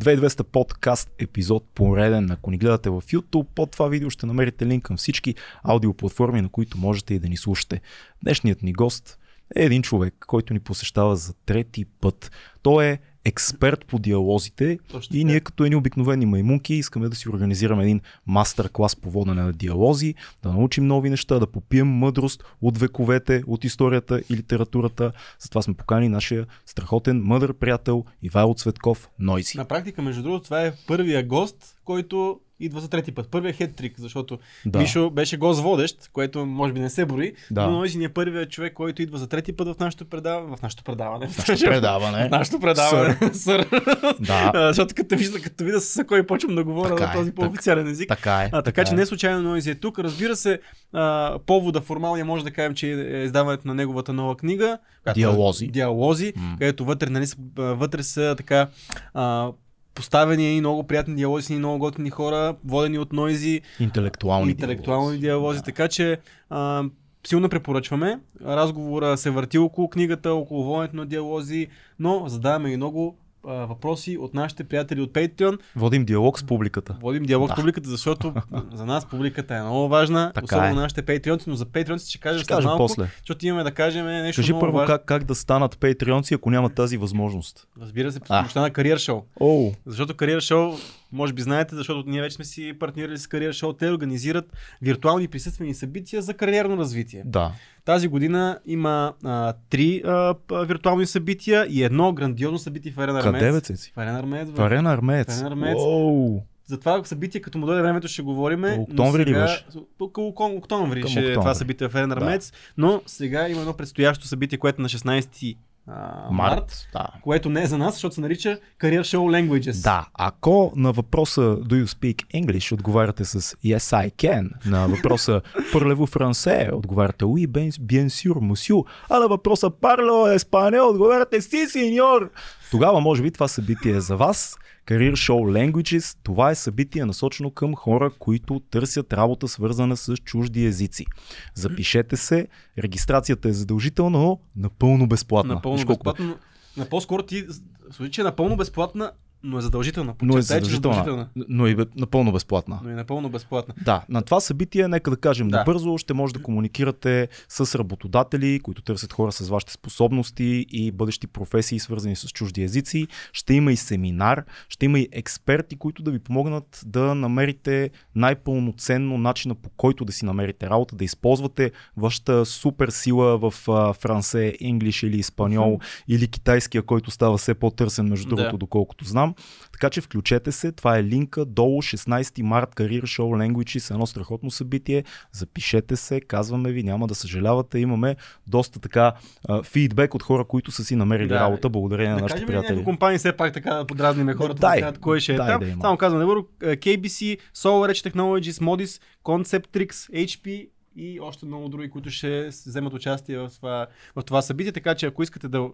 2200 подкаст епизод пореден. Ако ни гледате в YouTube, под това видео ще намерите линк към всички аудиоплатформи, на които можете и да ни слушате. Днешният ни гост е един човек, който ни посещава за трети път. Той е експерт по диалозите Точно и ние като едни обикновени маймунки искаме да си организираме един мастер-клас по водене на диалози, да научим нови неща, да попием мъдрост от вековете, от историята и литературата. Затова сме покани нашия страхотен мъдър приятел Ивайло Цветков Нойзи. На практика, между другото, това е първия гост, който идва за трети път. Първият хет-трик, защото Да. Мишо беше гост водещ, което може би не се бори, Да. но Нойзи ни е първият човек, който идва за трети път в нашето предаване. В нашето предаване. В Нашето предаване. В нашето предаване. Сър. Да. А, Защото като вижда, като видя с кой почвам да говоря Така на е, този по-официален език. Така е. А, така че е. не случайно Нойзи е тук. Разбира се, а, повода формалния може да кажем, че е издаването на неговата нова книга. е Диалози. Диалози, М. където вътре, нали, вътре са така а, поставени и много приятни диалози с много готини хора, водени от Нойзи, Интелектуални, интелектуални диалози. Така че а, силно препоръчваме. Разговора се върти около книгата, около воденето на диалози, но задаваме и много а, въпроси от нашите приятели от Patreon. Водим диалог с публиката. Водим диалог Да. с публиката, защото за нас публиката е много важна, Така особено е. нашите патреонци, но за патреонците ще кажем Ще кажем малко, после. защото имаме да кажем нещо Кажи много първо важно. как, как да станат патреонци, ако нямат тази възможност. Разбира се, А. помощта на Кариер Шоу. Оу, Защото Кариер Шоу, може би знаете, защото ние вече сме си партнирали с Кариер Шоу, те организират виртуални присъствени събития за кариерно развитие. да. Тази година има а, три а, виртуални събития и едно грандиозно събитие в Арена Къде бе, Армеец. Цеци? В Арена Армеец. В. Арена Армеец. Армеец. Оу. За това събитие, като му дойде времето, ще говорим. То октомври ли беше? Около октомври ще е октомври. това събитие в Арена Да. Армеец. Но сега има едно предстоящо събитие, което е на 16 а, март, Март. Да. което не е за нас, защото се нарича Career Show Languages. Да, ако на въпроса Do you speak English отговаряте с Yes I can, на въпроса Parlez-vous français отговаряте Oui, bien, bien sûr, monsieur, а на въпроса Parlo espagnol отговаряте Si, señor. Тогава може би това събитие е за вас. Career Show Languages, това е събитие насочено към хора, които търсят работа свързана с чужди езици. Запишете се, регистрацията е задължителна, но напълно безплатна. Напълно Виж колко безплатно. На по-скоро ти случи, че е напълно безплатна, но е задължителна. Но е задължителна. Но и бе- напълно безплатна. Но е напълно безплатна. Да, на това събитие, нека да кажем Да. набързо, ще може да комуникирате с работодатели, които търсят хора с вашите способности и бъдещи професии, свързани с чужди езици. Ще има и семинар, ще има и експерти, които да ви помогнат да намерите най-пълноценно начина по който да си намерите работа, да използвате вашата супер сила в франсе, инглиш или испаньол или китайския, който става все по-търсен, между Да. другото, доколкото знам. Така че включете се, това е линка долу 16 март Career Show Languages, едно страхотно събитие. Запишете се, казваме ви, няма да съжалявате. Имаме доста така а, фидбек от хора, които са си намерили Да. работа, благодарение на Да нашите кажем ли приятели. някои компании все пак така да подразниме хората, дай, да кажат кой ще е дай там. да. Само казвам набързо, е, KBC, SolarEdge Technologies, Modis, Conceptrix, HP и още много други, които ще вземат участие в това, в това събитие, така че ако искате да,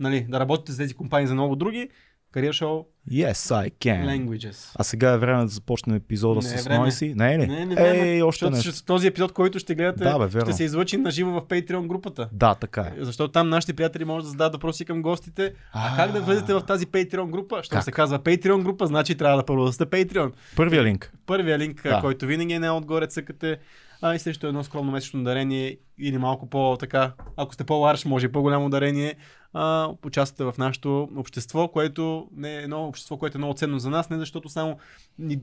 нали, да работите с тези компании за много други, Career Show Yes, I can. Languages. А сега е време да започнем епизода Не е с. Нойси. Не е ли? Не, не време, Ей, още защото нещо. този епизод, който ще гледате, Да, бе, верно. ще се излъчи на живо в Patreon групата. Да, така е. Защото там нашите приятели могат да зададат въпроси към гостите. А, А. как да влезете в тази Patreon група? Що се казва Patreon група, значи трябва да първо да сте Patreon. Първия линк. Първия линк, Да. да. който винаги е най-отгоре цъкате, а и срещу едно скромно месечно дарение или малко по-така, ако сте по-ларш, може и по-голямо дарение, а, участвате в нашето общество, което не е едно общество, което е много ценно за нас, не защото само ни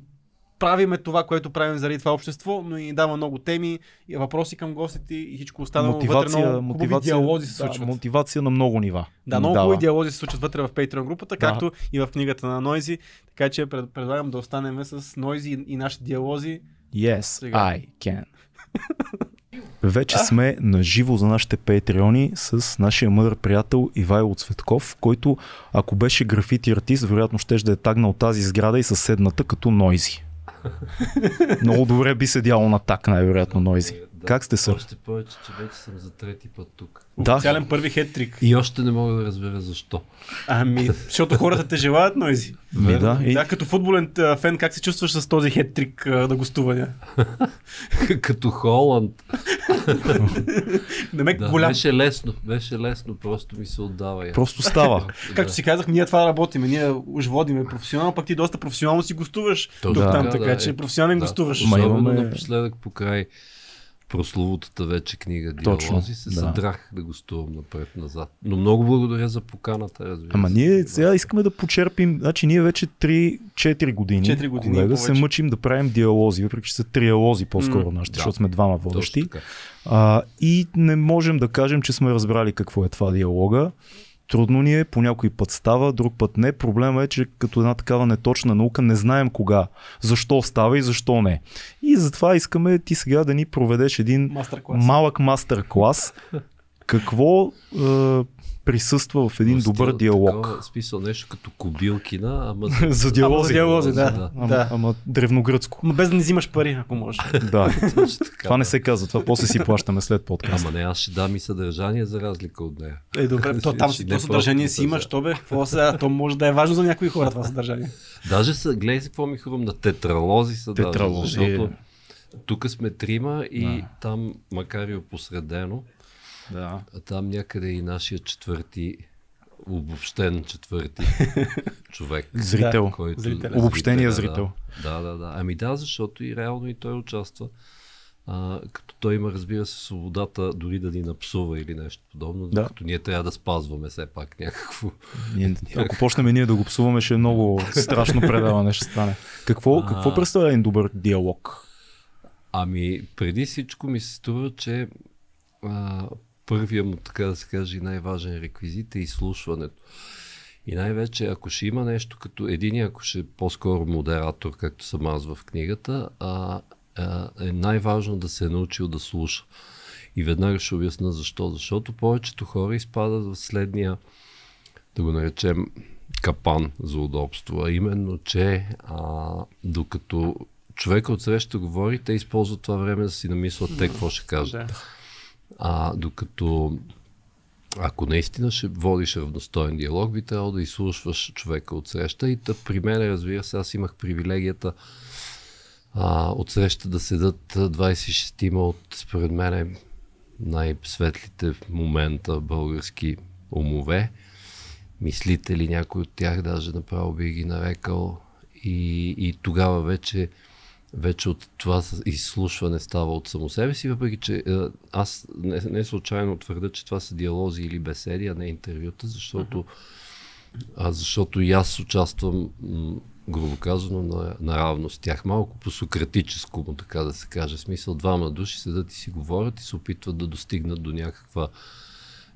правиме това, което правим заради това общество, но и дава много теми, и въпроси към гостите и всичко останало. вътре мотивация, много хубави мотивация, диалози се да, случват. мотивация на много нива. Да, много хубави диалози се случват вътре в Patreon групата, Да. както и в книгата на Нойзи. Така че пред, предлагам да останем с Нойзи и, и нашите диалози. Yes, Сега. I can. Вече сме на живо за нашите патреони с нашия мъдър приятел Ивайло Цветков, който ако беше графити артист, вероятно ще да е тагнал тази сграда и съседната като Нойзи. Много добре би седяло на так, най-вероятно Нойзи. Да. Как сте, сър? Още повече, че вече съм за трети път тук. Да. Официален първи хеттрик. И още не мога да разбера защо. Ами, защото хората те желаят, Нойзи. Ми, да. И, Да, като футболен фен, как се чувстваш с този хеттрик на гостуване? Като Холанд. Демек Да, голям. Беше лесно, беше лесно, просто ми се отдава. я. просто става. Както си казах, ние това работиме, ние уж водиме професионално, пък ти доста професионално си гостуваш тук там, така, да, че е. професионален Да. гостуваш. Ма Особено имаме- напоследък по край прословутата вече книга Точно, Диалози се да. съдрах да гостувам напред-назад. Но много благодаря за поканата, разбира Ама се. ние сега искаме да почерпим, значи ние вече 3-4 години, Четири години колега, се мъчим да правим диалози, въпреки че са триалози по-скоро М, нашите, да. защото сме двама водещи. А, и не можем да кажем, че сме разбрали какво е това диалога. Трудно ни е, по някой път става, друг път не. Проблема е, че като една такава неточна наука не знаем кога, защо става и защо не. И затова искаме ти сега да ни проведеш един Мастер-клас. малък мастер-клас. Какво е, присъства в един В стил добър диалог? Такова, смисъл нещо като кобилкина, ама за Ама за диалози. диалози, да. Да. Ама, да. ама древногръцко. Ма без да не взимаш пари, ако можеш. Да. Това не се казва, това после си плащаме след подкаст. Ама не, аз ще дам и съдържание за разлика от нея. Е, добре, то там то съдържание си имаш, то бе. Какво сега? То може да е важно за някои хора това съдържание. Даже са, гледай какво ми хрумна, тетралози са Тетралози. даже, защото тук сме трима и там, макар и опосредено, Да. а там някъде и нашия четвърти, обобщен четвърти човек. Зрител. Който, Зрителя. Обобщения зрител. Да, да, да. Ами да, защото и реално и той участва. А, като той има, разбира се, свободата дори да ни напсува или нещо подобно, Да. докато ние трябва да спазваме все пак някакво. Ние, ако почнем ние да го псуваме, ще е много страшно предаване ще стане. Какво, А. какво представлява един добър диалог? Ами, преди всичко ми се струва, че а, първия му, така да се каже, най-важен реквизит е изслушването. И най-вече, ако ще има нещо като един, ако ще е по-скоро модератор, както съм аз в книгата, а, а, е най-важно да се е научил да слуша. И веднага ще обясна защо. Защото повечето хора изпадат в следния, да го наречем, капан за удобство. А именно, че а, докато човека от среща говори, те използват това време да си намислят те какво ще кажат. Да. А докато ако наистина ще водиш равностоен диалог, би трябвало да изслушваш човека от среща. И тъп, при мен, разбира се, аз имах привилегията а, от среща да седат 26-тима от, според мен, най-светлите в момента български умове, мислители, някой от тях даже направо би ги нарекал. И, и тогава вече вече от това изслушване става от само себе си, въпреки че е, аз не, не случайно твърда, че това са диалози или беседи, а не интервюта, защото, а, защото и аз участвам, грубо казано, на, наравно с тях. Малко по сократическо му, така да се каже. Смисъл, двама души седат и си говорят и се опитват да достигнат до някаква,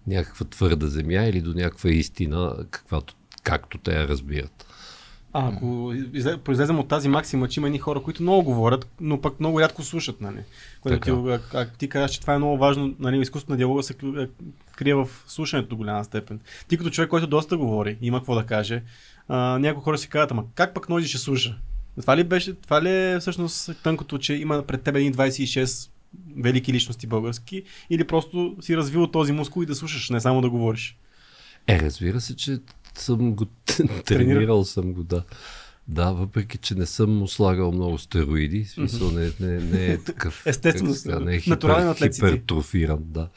някаква твърда земя или до някаква истина, каквато, както те я разбират. А, ако изле- произлезем от тази максима, че има едни хора, които много говорят, но пък много рядко слушат, нали? Което ти, а, ти казваш, че това е много важно, нали, изкуството на диалога се е, крие в слушането до голяма степен. Ти като човек, който доста говори, има какво да каже, а, някои хора си казват, ама как пък Нойзи ще слуша? Това ли беше, това ли е всъщност тънкото, че има пред теб един 26 велики личности български, или просто си развил този мускул и да слушаш, не само да говориш? Е, разбира се, че съм го тренирал съм го, да. Да, въпреки, че не съм му слагал много стероиди, смисъл не, не, не е такъв. Естествено, как се казва, не е натурален хипер, хипертрофиран, да.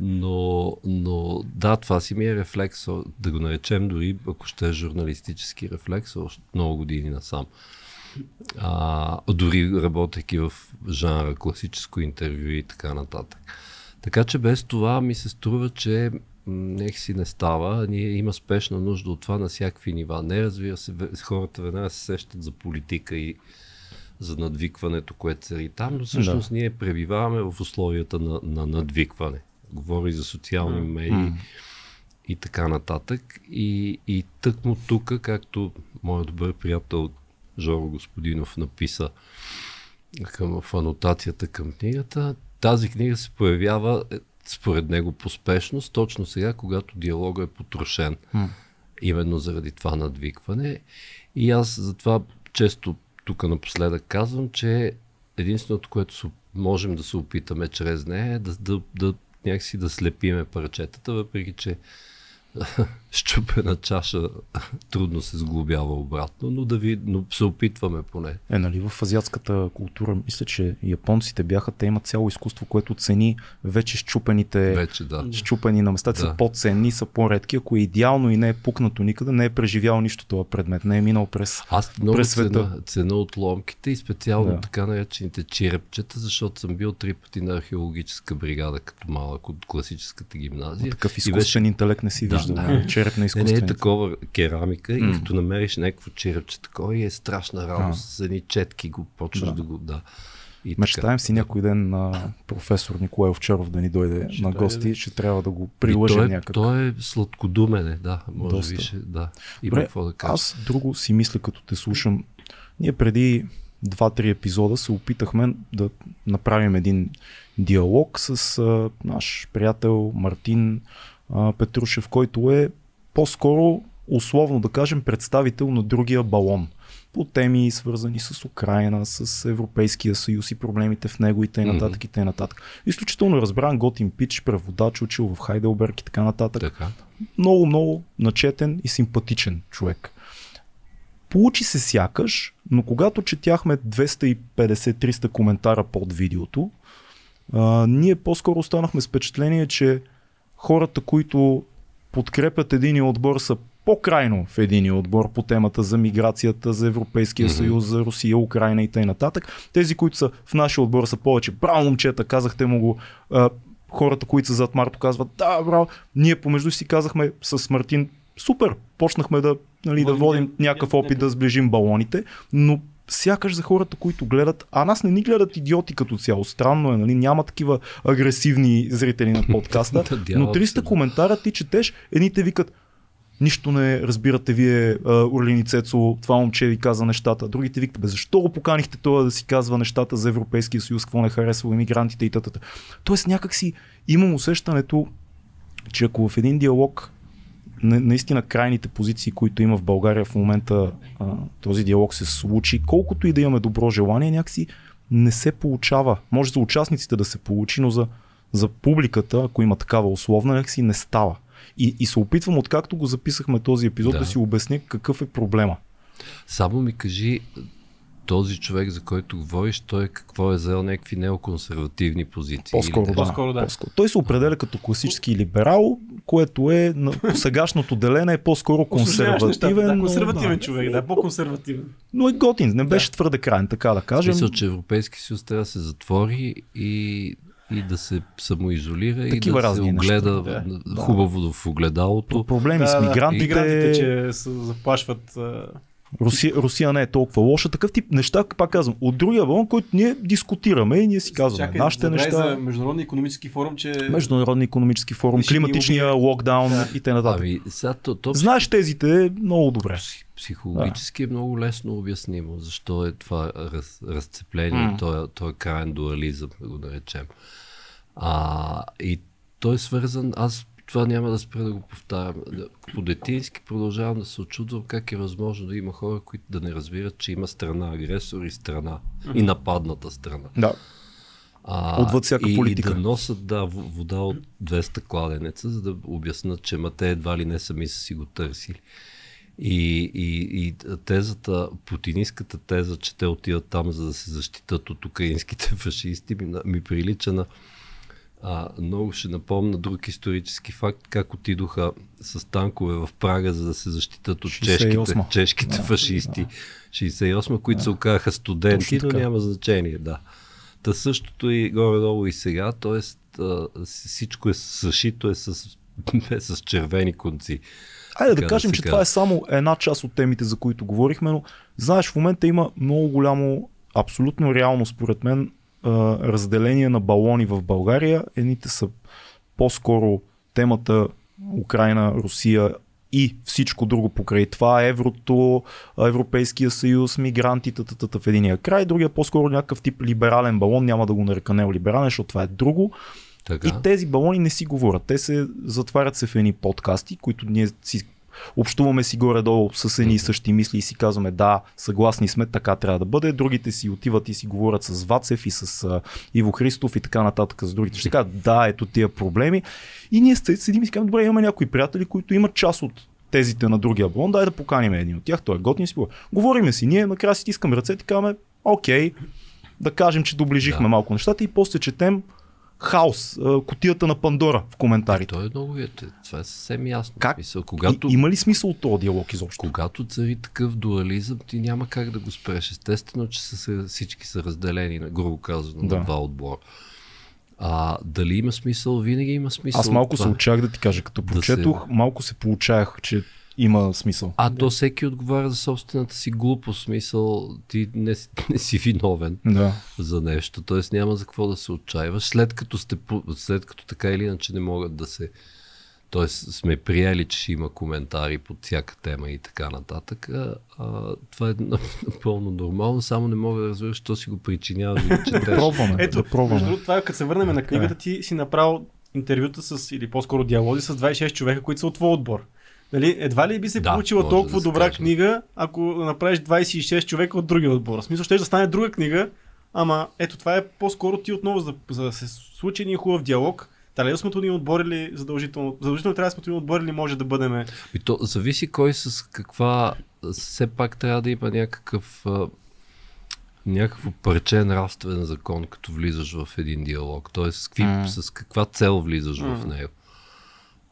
Но, но да, това си ми е рефлекс, да го наречем дори, ако ще е журналистически рефлекс, още много години насам. А, дори работейки в жанра класическо интервю и така нататък. Така че без това ми се струва, че нех си не става. Ние има спешна нужда от това на всякакви нива. Не, разбира се, хората веднага се сещат за политика и за надвикването, което се и там, но всъщност ние пребиваваме в условията на, на надвикване. Говори за социални медии и така нататък. И, и тъкмо тук, както моят добър приятел Жоро Господинов написа към, в анотацията към книгата, тази книга се появява е, според него по спешност, точно сега, когато диалога е потрошен. Именно заради това надвикване. И аз затова често тук напоследък казвам, че единственото, което можем да се опитаме чрез нея да, да, да някакси да слепиме парчетата, въпреки че щупена чаша трудно се сглобява обратно, но, да ви, но се опитваме поне. Е, нали, в азиатската култура, мисля, че японците бяха, те имат цяло изкуство, което цени вече щупените, вече, да. щупени на места, да. са по-ценни, са по-редки, ако е идеално и не е пукнато никъде, не е преживял нищо това предмет, не е минал през Аз много през света. Цена, цена от ломките и специално да. така наречените черепчета, защото съм бил три пъти на археологическа бригада като малък от класическата гимназия. Но такъв изкуствен беше... интелект не си да, виждал. Да. Череп на изкуствен. Не, не е такова керамика mm. и като намериш някакво черепче такова и е страшна радост. За едни четки го почваш да, да го... Да. И Мечтаем си някой ден на професор Николай Овчаров да ни дойде ще на гости, ще трябва да го приложим той, някак. Той е сладкодумене, да, може Доста. би ще, да. Има Добре, какво да кажа. Аз друго си мисля, като те слушам. Ние преди два-три епизода се опитахме да направим един диалог с а, наш приятел Мартин а, Петрушев, който е по-скоро, условно да кажем, представител на другия балон по теми свързани с Украина, с Европейския съюз и проблемите в него и т.н. Mm-hmm. и т.н. Изключително разбран готин пич, преводач, учил в Хайделберг и така нататък. Така. Много, много начетен и симпатичен човек. Получи се сякаш, но когато четяхме 250-300 коментара под видеото, а, ние по-скоро останахме с впечатление, че хората, които подкрепят един отбор са по-крайно в един отбор по темата за миграцията, за Европейския mm-hmm. съюз, за Русия, Украина и т.н. Тези, които са в нашия отбор са повече. Браво, момчета, казахте му го. А, хората, които са зад Марто казват, да, браво. Ние помежду си казахме с Мартин, супер, почнахме да, нали, да водим някакъв опит да сближим балоните, но сякаш за хората, които гледат, а нас не ни гледат идиоти като цяло. Странно е, нали? Няма такива агресивни зрители на подкаста. но 300 коментара ти четеш, едните викат, нищо не разбирате вие, Орлини Цецо, това момче ви каза нещата. Другите викат, бе, защо го поканихте това да си казва нещата за Европейския съюз, какво не харесва иммигрантите и т.т. Тоест някакси имам усещането, че ако в един диалог наистина крайните позиции, които има в България в момента а, този диалог се случи, колкото и да имаме добро желание, някакси не се получава. Може за участниците да се получи, но за, за публиката, ако има такава условна, някакси не става. И, и се опитвам, откакто го записахме този епизод, да, да си обясня какъв е проблема. Само ми кажи, този човек, за който говориш, той какво е заел някакви неоконсервативни позиции? По-скоро, да. По-скоро да. По-скоро. Той се определя като класически либерал, което е на сегашното делене е по-скоро консервативен. Да, консервативен да, човек, да, по-консервативен. Но е готин, не беше да. твърде крайен, така да кажем. Мисля, че Европейски съюз трябва да се затвори и и да се самоизолира Такива и да се огледа неща, да. хубаво в огледалото. Проблеми да, с мигрантите. Мигрантите, че се заплашват Русия, Русия не е толкова лоша. Такъв тип неща, пак казвам, от другия балон, който ние дискутираме и ние си казваме Чакай, нашите неща. За Международния економически форум, че... Международния економически форум, климатичния ни... локдаун да. и т.н. Ами, то, то... Знаеш тезите много добре. Психологически да. е много лесно обяснимо, защо е това раз, разцепление, mm. този, този крайен дуализъм, да го наречем. А, и той е свързан, аз това няма да спра да го повтарям. По детински продължавам да се очудвам как е възможно да има хора, които да не разбират, че има страна агресор и страна. И нападната страна. Да. А, Отвъд всяка и, политика. И да носят да, вода от 200 кладенеца, за да обяснат, че ма те едва ли не сами са си го търсили. И, и, и тезата, путинистката теза, че те отиват там, за да се защитат от украинските фашисти, ми, ми прилича на а, много ще напомна друг исторически факт, как отидоха с танкове в Прага, за да се защитат от чешките, чешките да, фашисти. Да. 68 които да. се оказаха студенти, но няма значение. Да. Та същото и горе-долу и сега, т.е. всичко е съшито е с, е с червени конци. Айде да, да кажем, да че това е само една част от темите, за които говорихме, но знаеш, в момента има много голямо, абсолютно реално според мен, разделение на балони в България. Едните са по-скоро темата Украина, Русия и всичко друго покрай това, еврото, Европейския съюз, мигрантите в единия край, другия по-скоро някакъв тип либерален балон, няма да го нарека неолиберален, защото това е друго. Така. И тези балони не си говорят. Те се затварят се в едни подкасти, които ние си общуваме си горе-долу с едни и същи мисли и си казваме да, съгласни сме, така трябва да бъде. Другите си отиват и си говорят с Вацев и с а, Иво Христов и така нататък с другите. Ще кажат, да, ето тия проблеми. И ние седим и си казваме, добре, имаме някои приятели, които имат част от тезите на другия блон, дай да поканим един от тях, той е готин си. Говориме си, ние накрая си искаме ръцете и казваме, окей, да кажем, че доближихме да. малко нещата и после четем хаос, котията на Пандора в коментарите. Той е много, това е съвсем ясно. Как? Смисъл, когато, и, има ли смисъл от този диалог изобщо? Когато цари такъв дуализъм, ти няма как да го спреш. Естествено, че са, всички са разделени, грубо казано, да. на два отбора. А дали има смисъл? Винаги има смисъл. Аз малко се очах да ти кажа, като да прочетох, се... малко се получаях, че има смисъл. А то всеки отговаря за собствената си глупост, смисъл, ти не, не си виновен да. за нещо, т.е. няма за какво да се отчаиваш, след като, сте, след като така или иначе не могат да се т.е. сме приели, че ще има коментари под всяка тема и така нататък. А, това е напълно нормално, само не мога да разбера, що си го причинява. да пробваме. Ето, да пробваме. Между това, като се върнем на книгата, ти си направил интервюта с, или по-скоро диалози с 26 човека, които са от твой отбор. Нали, едва ли би се да, получила толкова да добра скажем. книга, ако направиш 26 човека от другия отбор. В смисъл, ще да стане друга книга, ама ето това е по-скоро ти отново, за, за да се случи един хубав диалог, трябва да сме ни отборили задължително? Задължително трябва да сме ни отборили, може да бъдем. И то зависи кой с каква. Все пак трябва да има някакъв. някакво парче нравствен закон, като влизаш в един диалог. Тоест, с, какви, mm. с каква цел влизаш mm. в него.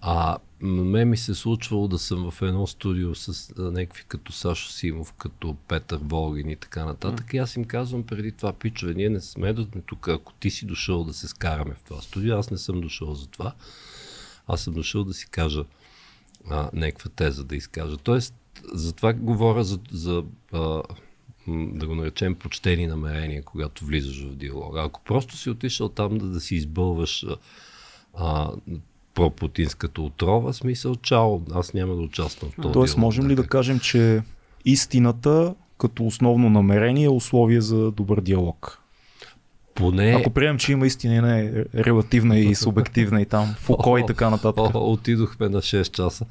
А ме ми се случвало да съм в едно студио с някакви като Сашо Симов, като Петър Волгин и така нататък. Mm. И аз им казвам преди това, пичове, ние не сме тук. Ако ти си дошъл да се скараме в това студио, аз не съм дошъл за това. Аз съм дошъл да си кажа а, някаква теза да изкажа. Тоест, затова говоря за, за а, да го наречем почтени намерения, когато влизаш в диалога. Ако просто си отишъл там да, да си избълваш а, пропутинската отрова, смисъл, чао, аз няма да участвам в този Тоест, можем ли да кажем, че истината като основно намерение е условие за добър диалог? Поне... Ако приемем, че има истина, не е релативна и субективна и там, Фуко и така нататък. О, о, отидохме на 6 часа.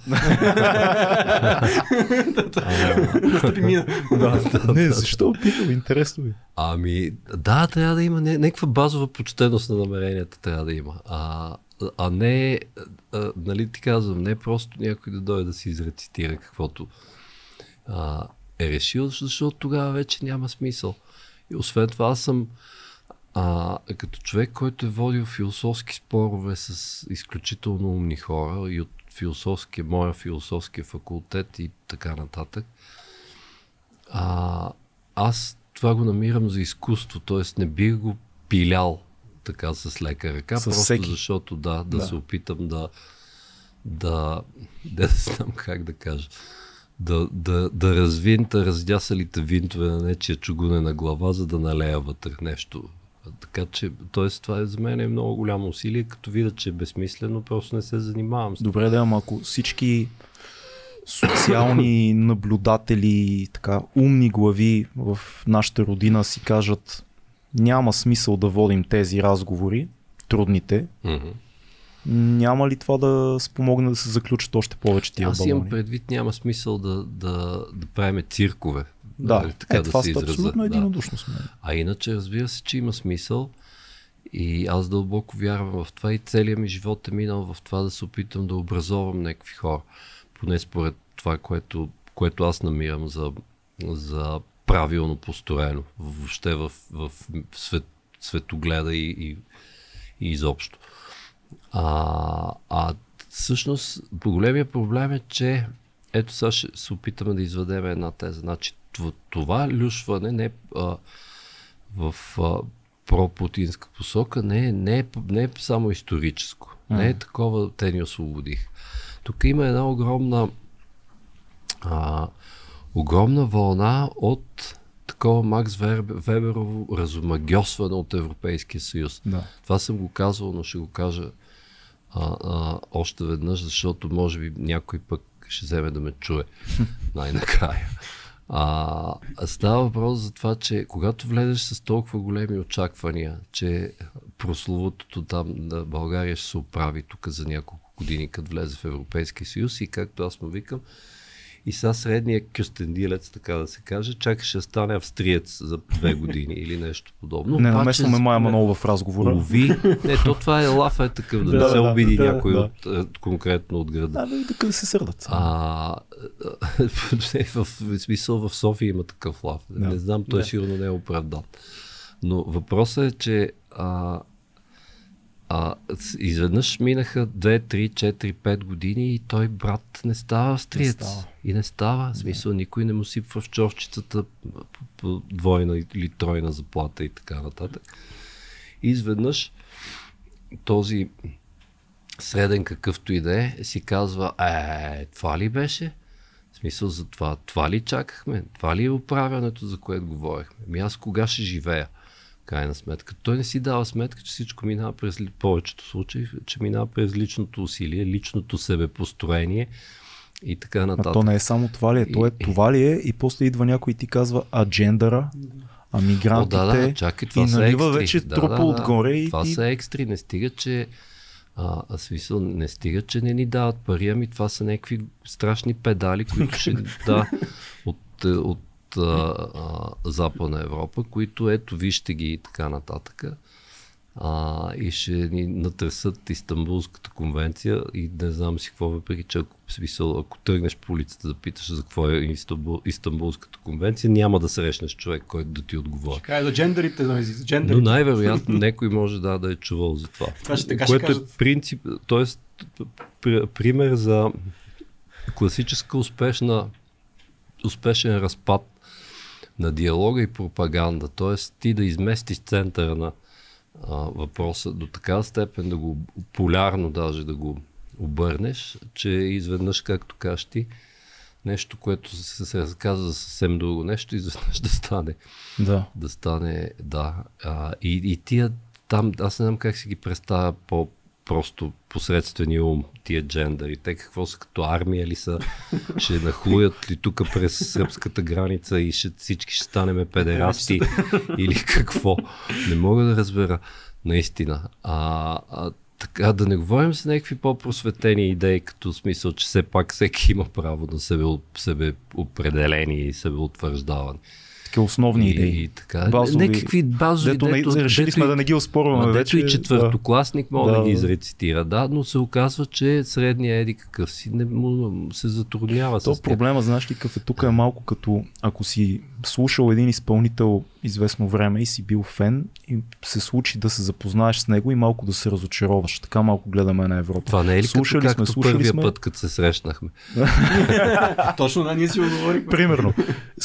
Не, защо опитам? Интересно ми. Ами, да, трябва да има някаква базова почтеност на намеренията, трябва да има. А, а не, а, нали ти казвам, не просто някой да дойде да си изрецитира каквото а, е решил, защото тогава вече няма смисъл. И освен това аз съм а, като човек, който е водил философски спорове с изключително умни хора и от философския, моя философския факултет и така нататък, а, аз това го намирам за изкуство, т.е. не бих го пилял така с лека ръка, с просто всеки. защото да, да, да, се опитам да, да, да, знам как да кажа, да, да, да развинта раздясалите винтове на нечия чугунена глава, за да налея вътре нещо. Така че, т.е. това е за мен е много голямо усилие, като видя, че е безсмислено, просто не се занимавам с това. Добре, да, ама ако всички социални наблюдатели, така умни глави в нашата родина си кажат няма смисъл да водим тези разговори, трудните, mm-hmm. няма ли това да спомогне да се заключат още повече тия Аз балони? имам предвид, няма смисъл да, да, да правиме циркове. Да, нали, така е, да това се абсолютно да. единодушно сме. А иначе разбира се, че има смисъл и аз дълбоко вярвам в това и целият ми живот е минал в това да се опитам да образовам някакви хора. Поне според това, което, което аз намирам за, за правилно построено въобще в, в свет, светогледа и, и, и изобщо. А, а всъщност големия проблем е, че ето сега ще се опитаме да изведем една теза. Значи това люшване не а, в а, пропутинска посока не, не, е, не е само историческо. Не е такова, те ни освободих. Тук има една огромна а, огромна вълна от такова Макс Веберово разумагиосване от Европейския съюз. Да. Това съм го казвал, но ще го кажа а, а, още веднъж, защото може би някой пък ще вземе да ме чуе най-накрая. А, става въпрос за това, че когато влезеш с толкова големи очаквания, че прословутото там на България ще се оправи тук за няколко години, като влезе в Европейския съюз и както аз му викам, и сега средният кюстендилец, така да се каже, чакаше да стане австриец за две години или нещо подобно. Не намесваме Майя Манол в разговора. Лови. Не, то това е лаф е такъв, да, Да, не се да, обиди да, някой да. От, е, конкретно от града. Да, да, да, да се сърдат. А, в, в смисъл в София има такъв лав. Да. Не знам, той Да. сигурно не е оправдан. Но въпросът е, че а, а, изведнъж минаха 2, 3, 4, 5 години и той брат не става австриец. Не става. И не става. В смисъл, никой не му сипва в човчицата по, по двойна или тройна заплата и така нататък. И изведнъж този среден какъвто и да е, си казва, е, това ли беше? В смисъл за това, това ли чакахме? Това ли е управянето, за което говорихме? Ми аз кога ще живея? Крайна сметка. Той не си дава сметка, че всичко минава през повечето случаи, че минава през личното усилие, личното себепостроение и така А нататък. то не е само това ли е, то е И- това ли е и после идва някой и ти казва а джендъра, а О, мигрантите да, да, чакай, това и налива екстри. вече да, трупа да, да. отгоре и Това ти... са екстри, не стига, че а, а смисъл, не стига, че не ни дават пари, ами това са някакви страшни педали, които ще да, от, е, от а, а, Западна Европа, които ето вижте ги и така нататък. А, и ще ни натресат Истанбулската конвенция и не знам си какво, въпреки че ако, смисъл, ако тръгнеш по улицата да питаш за какво е Истанбул, Истанбулската конвенция, няма да срещнеш човек, който да ти отговори. Ще за джендерите, за Но джендерите. най-вероятно някой може да, да е чувал за това. Това ще така ще Което е кажат. принцип, т.е. пр- пример за класическа успешна, успешен разпад на диалога и пропаганда. Т.е. ти да изместиш центъра на а, въпроса до такава степен да го полярно даже да го обърнеш, че изведнъж, както кажеш ти, нещо, което се, се разказва за съвсем друго нещо, изведнъж да стане Да. да стане, да. А, и, и тия там, аз не знам как си ги представя по просто посредствения ум, тия джендъри. Те какво са като армия ли са? Ще нахлуят ли тук през сръбската граница и ще, всички ще станеме педерасти или какво? Не мога да разбера наистина. А, а, така, да не говорим за някакви по-просветени идеи, като смисъл, че все пак всеки има право на себе, себе определение и себе утвърждаване. Такива основни И, идеи. и така. Базови- Някакви базови, Дето, не, решили сме да не ги оспорваме вече. дето и четвъртокласник мога да, Да, ги да. изрецитира, да, но се оказва, че средния еди какъв си не му се затруднява То с проблема, знаеш ли, какъв е тук е малко като ако си слушал един изпълнител известно време и си бил фен и се случи да се запознаеш с него и малко да се разочароваш. Така малко гледаме на Европа. Това не е ли Слушали като сме, както слушали първия сме. път, като се срещнахме? Точно, да, ние си го говорихме. Примерно.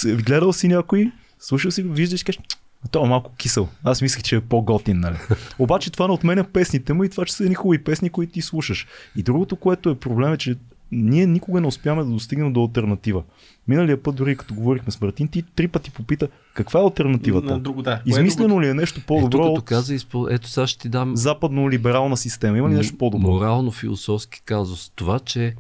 Гледал си някой, слушал си го, виждаш, кажеш, «А той е малко кисел. Аз мислех, че е по-готин, нали? Обаче това не отменя песните му и това, че са едни хубави песни, които ти слушаш. И другото, което е проблем е, че ние никога не успяваме да достигнем до альтернатива. Миналия път, дори като говорихме с Мартин, ти три пъти попита каква е альтернативата. На друго, да. Е Измислено ли е нещо Ето по-добро като от каза, изпъл... ето сега ще ти дам западно-либерална система? Има ли нещо по-добро? морално-философски казус. Това, че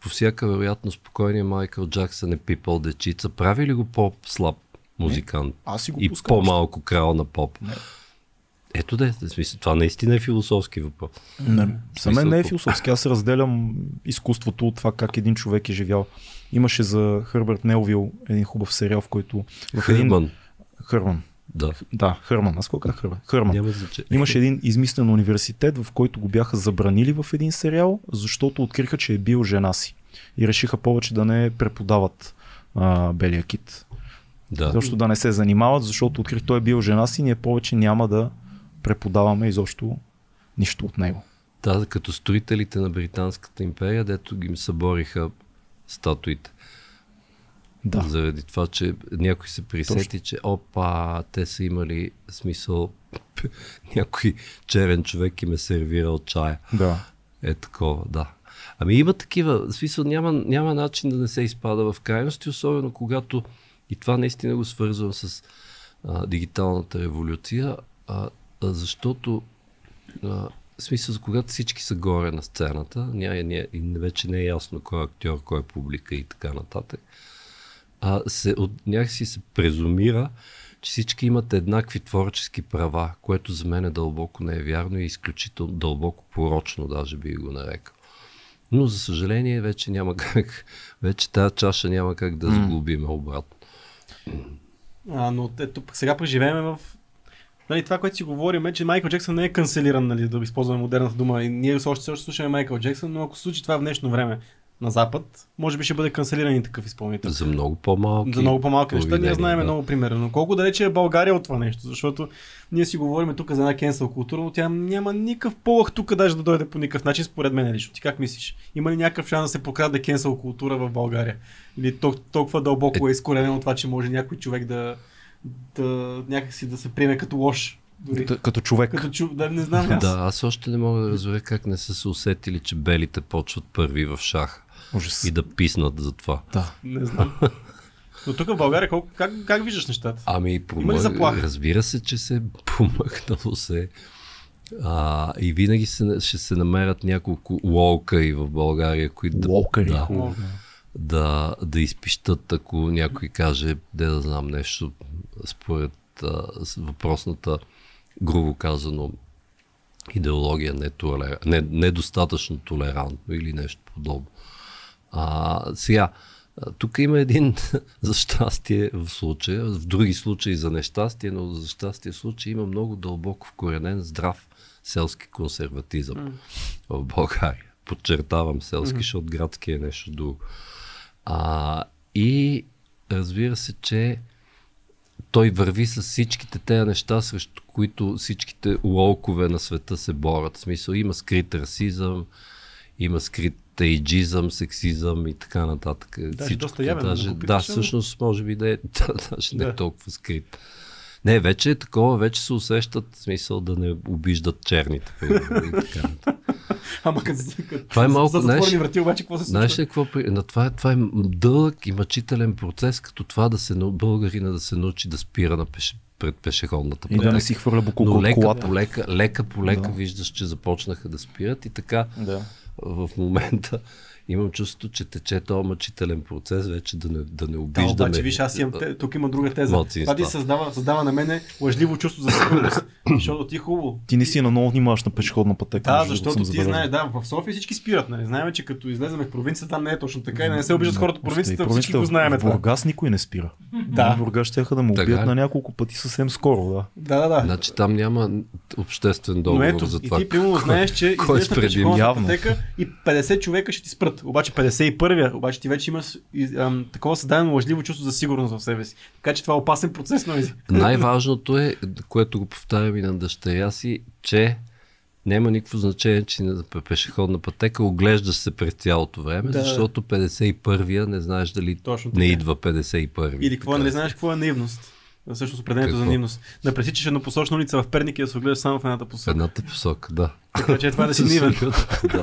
по всяка вероятност спокойния Майкъл Джаксън е пипал дечица, прави ли го по-слаб музикант? Аз си го и по-малко крал на поп. Не. Ето да е, това наистина е философски въпрос. Не, за мен не е философски. Аз разделям изкуството от това как един човек е живял. Имаше за Хърбърт Мелвил един хубав сериал, в който в един... Хърман, Хърман. да, Да, Хърман. Аз какво казах Хърман? Хърман. няма значение. Имаше един измислен университет, в който го бяха забранили в един сериал, защото откриха, че е бил жена си. И решиха повече да не преподават а, белия кит. Да. Защо да не се занимават, защото открих той е бил жена си, ние повече няма да преподаваме изобщо нищо от него. Да, като строителите на Британската империя, дето ги им събориха статуите. Да. Заради това, че някой се присети, че опа, те са имали смисъл, някой черен човек им е сервирал чая. Да. Е такова, да. Ами има такива, в смисъл няма, няма начин да не се изпада в крайности, особено когато, и това наистина го свързвам с а, дигиталната революция, а, защото а, в смисъл, когато всички са горе на сцената, ня, ня, и вече не е ясно кой е актьор, кой е публика и така нататък, а, се, от, някакси се презумира, че всички имат еднакви творчески права, което за мен е дълбоко не е вярно и изключително дълбоко порочно, даже би го нарекал. Но за съжаление вече няма как, вече тази чаша няма как да сглобиме обратно. А, но ето, сега преживеем в Нали, това, което си говорим е, че Майкъл Джексън не е канцелиран, нали, да използваме модерната дума. И ние още още слушаме Майкъл Джексън, но ако се случи това в днешно време на Запад, може би ще бъде канцелиран и такъв изпълнител. За много по-малки. За много по-малки неща. Ние знаем да. много примери. Но колко далече е България от това нещо? Защото ние си говорим тук за една кенсъл култура, но тя няма никакъв полъх тук даже да дойде по никакъв начин, според мен лично. Ти как мислиш? Има ли някакъв шанс да се покраде кенсъл култура в България? Или тол- толкова дълбоко е изкоренено това, че може някой човек да, да някакси да се приеме като лош? Дори. Т- Като човек. Като чу... Да, не знам аз. Да, аз още не мога да разбера как не са се усетили, че белите почват първи в шах Ужас. и да писнат за това. Да. Не знам. Но тук в България колко, как, как виждаш нещата? Ами, Има ли заплаха? разбира се, че се е помъкнало се. А, и винаги се, ще се намерят няколко лолка и в България, които да, Лолкари. да, да, да изпищат, ако някой каже, де да знам нещо, според въпросната, грубо казано, идеология не, не, недостатъчно толерантно или нещо подобно. А, сега, тук има един за щастие в случая, в други случаи за нещастие, но за щастие в случая има много дълбоко вкоренен здрав селски консерватизъм в България. Подчертавам селски, защото градски е нещо друго. А, и разбира се, че той върви с всичките тези неща, срещу които всичките лолкове на света се борят. В смисъл има скрит расизъм, има скрит тейджизъм, сексизъм и така нататък. Даже доста явен, даже, да го да, питаш, ама- всъщност може би да е да, даже не е Да. толкова скрит. Не, вече е такова, вече се усещат смисъл да не обиждат черните. Ама като, Това е малко, за затворени знаеш- врати, обаче какво се случва? Знаеш ли какво? На това, е, това е дълъг и мъчителен процес, като това да се българина да се научи да спира на пеше, пред пешеходната И да пътека. не си хвърля буклука Но от лека колата. по лека, лека по лека Да. виждаш, че започнаха да спират и така Да. в момента имам чувството, че тече този мъчителен процес вече да не, да не Да, обиждаме. обаче, виж, аз имам, тук има друга теза. Това ти създава, създава на мене лъжливо чувство за сигурност. защото ти е хубаво. Ти наистина много внимаваш на пешеходна пътека. Да, защото ти знаеш, да, в София всички спират, нали? Знаем, че като излеземе в провинцията, там не е точно така и да не се обиждат хората от провинцията, И всички го знаем В това. Бургас никой не спира. Да. В Бургас ще да му убият ли? на няколко пъти съвсем скоро, да. Да, да, да. Значи там няма обществен договор ето, за и това. ти примерно знаеш, че кой излезеш на Явно. пътека и 50 човека ще ти спрат. Обаче 51-я, обаче ти вече имаш ам, такова създадено лъжливо чувство за сигурност в себе си. Така че това е опасен процес, Ноизи. Най-важното е, което го повтарям и на дъщеря си, че няма никакво значение, че на пешеходна пътека, оглеждаш се през цялото време, Да. защото 51-я не знаеш дали Точно не идва 51-я. Или какво, да знаеш какво е наивност? Всъщност определението за наивност. Да пресичаш еднопосочна улица в Перник и да се огледаш само в едната посока. едната посока, да. Така че това е да си наивен. да.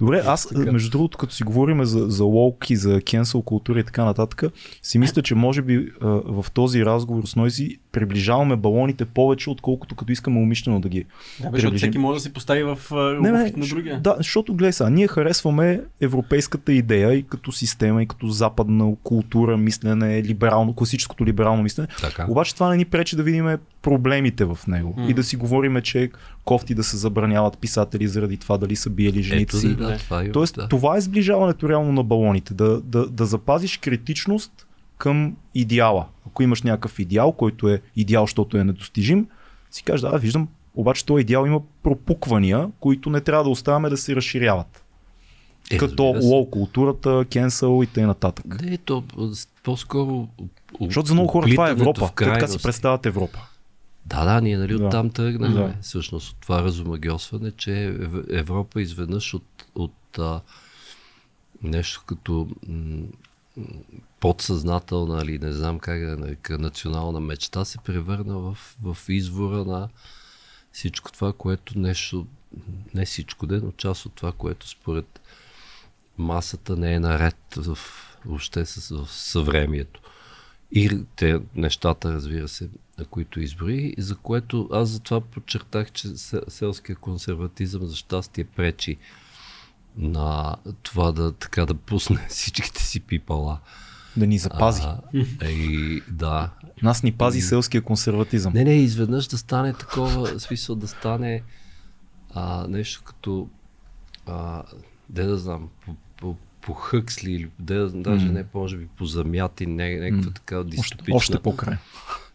Добре, аз между другото, като си говорим за, за лолк и за cancel култура и така нататък, си мисля, че може би а, в този разговор с Нойзи приближаваме балоните повече, отколкото като искаме умишлено да ги Да, бе, защото приближим. всеки може да си постави в Не, не, на другия. Да, защото гледай сега, ние харесваме европейската идея и като система, и като западна култура, мислене, либерално, класическото либерално мислене. Така. Обаче това не ни пречи да видим проблемите в него М. и да си говорим, че е кофти да се забраняват писатели заради това дали са биели жените Ето, си. да, да, това е. Тоест, да. това е сближаването реално на балоните. Да, да, да запазиш критичност към идеала. Ако имаш някакъв идеал, който е идеал, защото е недостижим, си кажеш, да, виждам, обаче този идеал има пропуквания, които не трябва да оставяме да се разширяват. Е, като лол културата, кенсъл и т.н. Не, то с- по-скоро. Защото за много хора това е Европа. Те така си представят Европа. Да, да, ние нали Да. оттам тръгнахме. Да. Всъщност от това разумагиосване, че Ев- Европа изведнъж от, от а, нещо като м- подсъзнателна или не знам как да нарека, национална мечта се превърна в, в извора на всичко това, което нещо, не всичко ден, но част от това, което според масата не е наред в, въобще с, в съвремието. И те нещата, разбира се, на които изброи, и за което аз затова подчертах, че се- селския консерватизъм за щастие пречи на това да така да пусне всичките си пипала. Да ни запази. А, и, да. Нас ни пази селския консерватизъм. Не, не, изведнъж да стане такова, смисъл да стане а, нещо като а, де да знам, по, по, по Хъксли или да- даже М. не, може би по Замяти, не, някаква М. така дистопична, още по-край.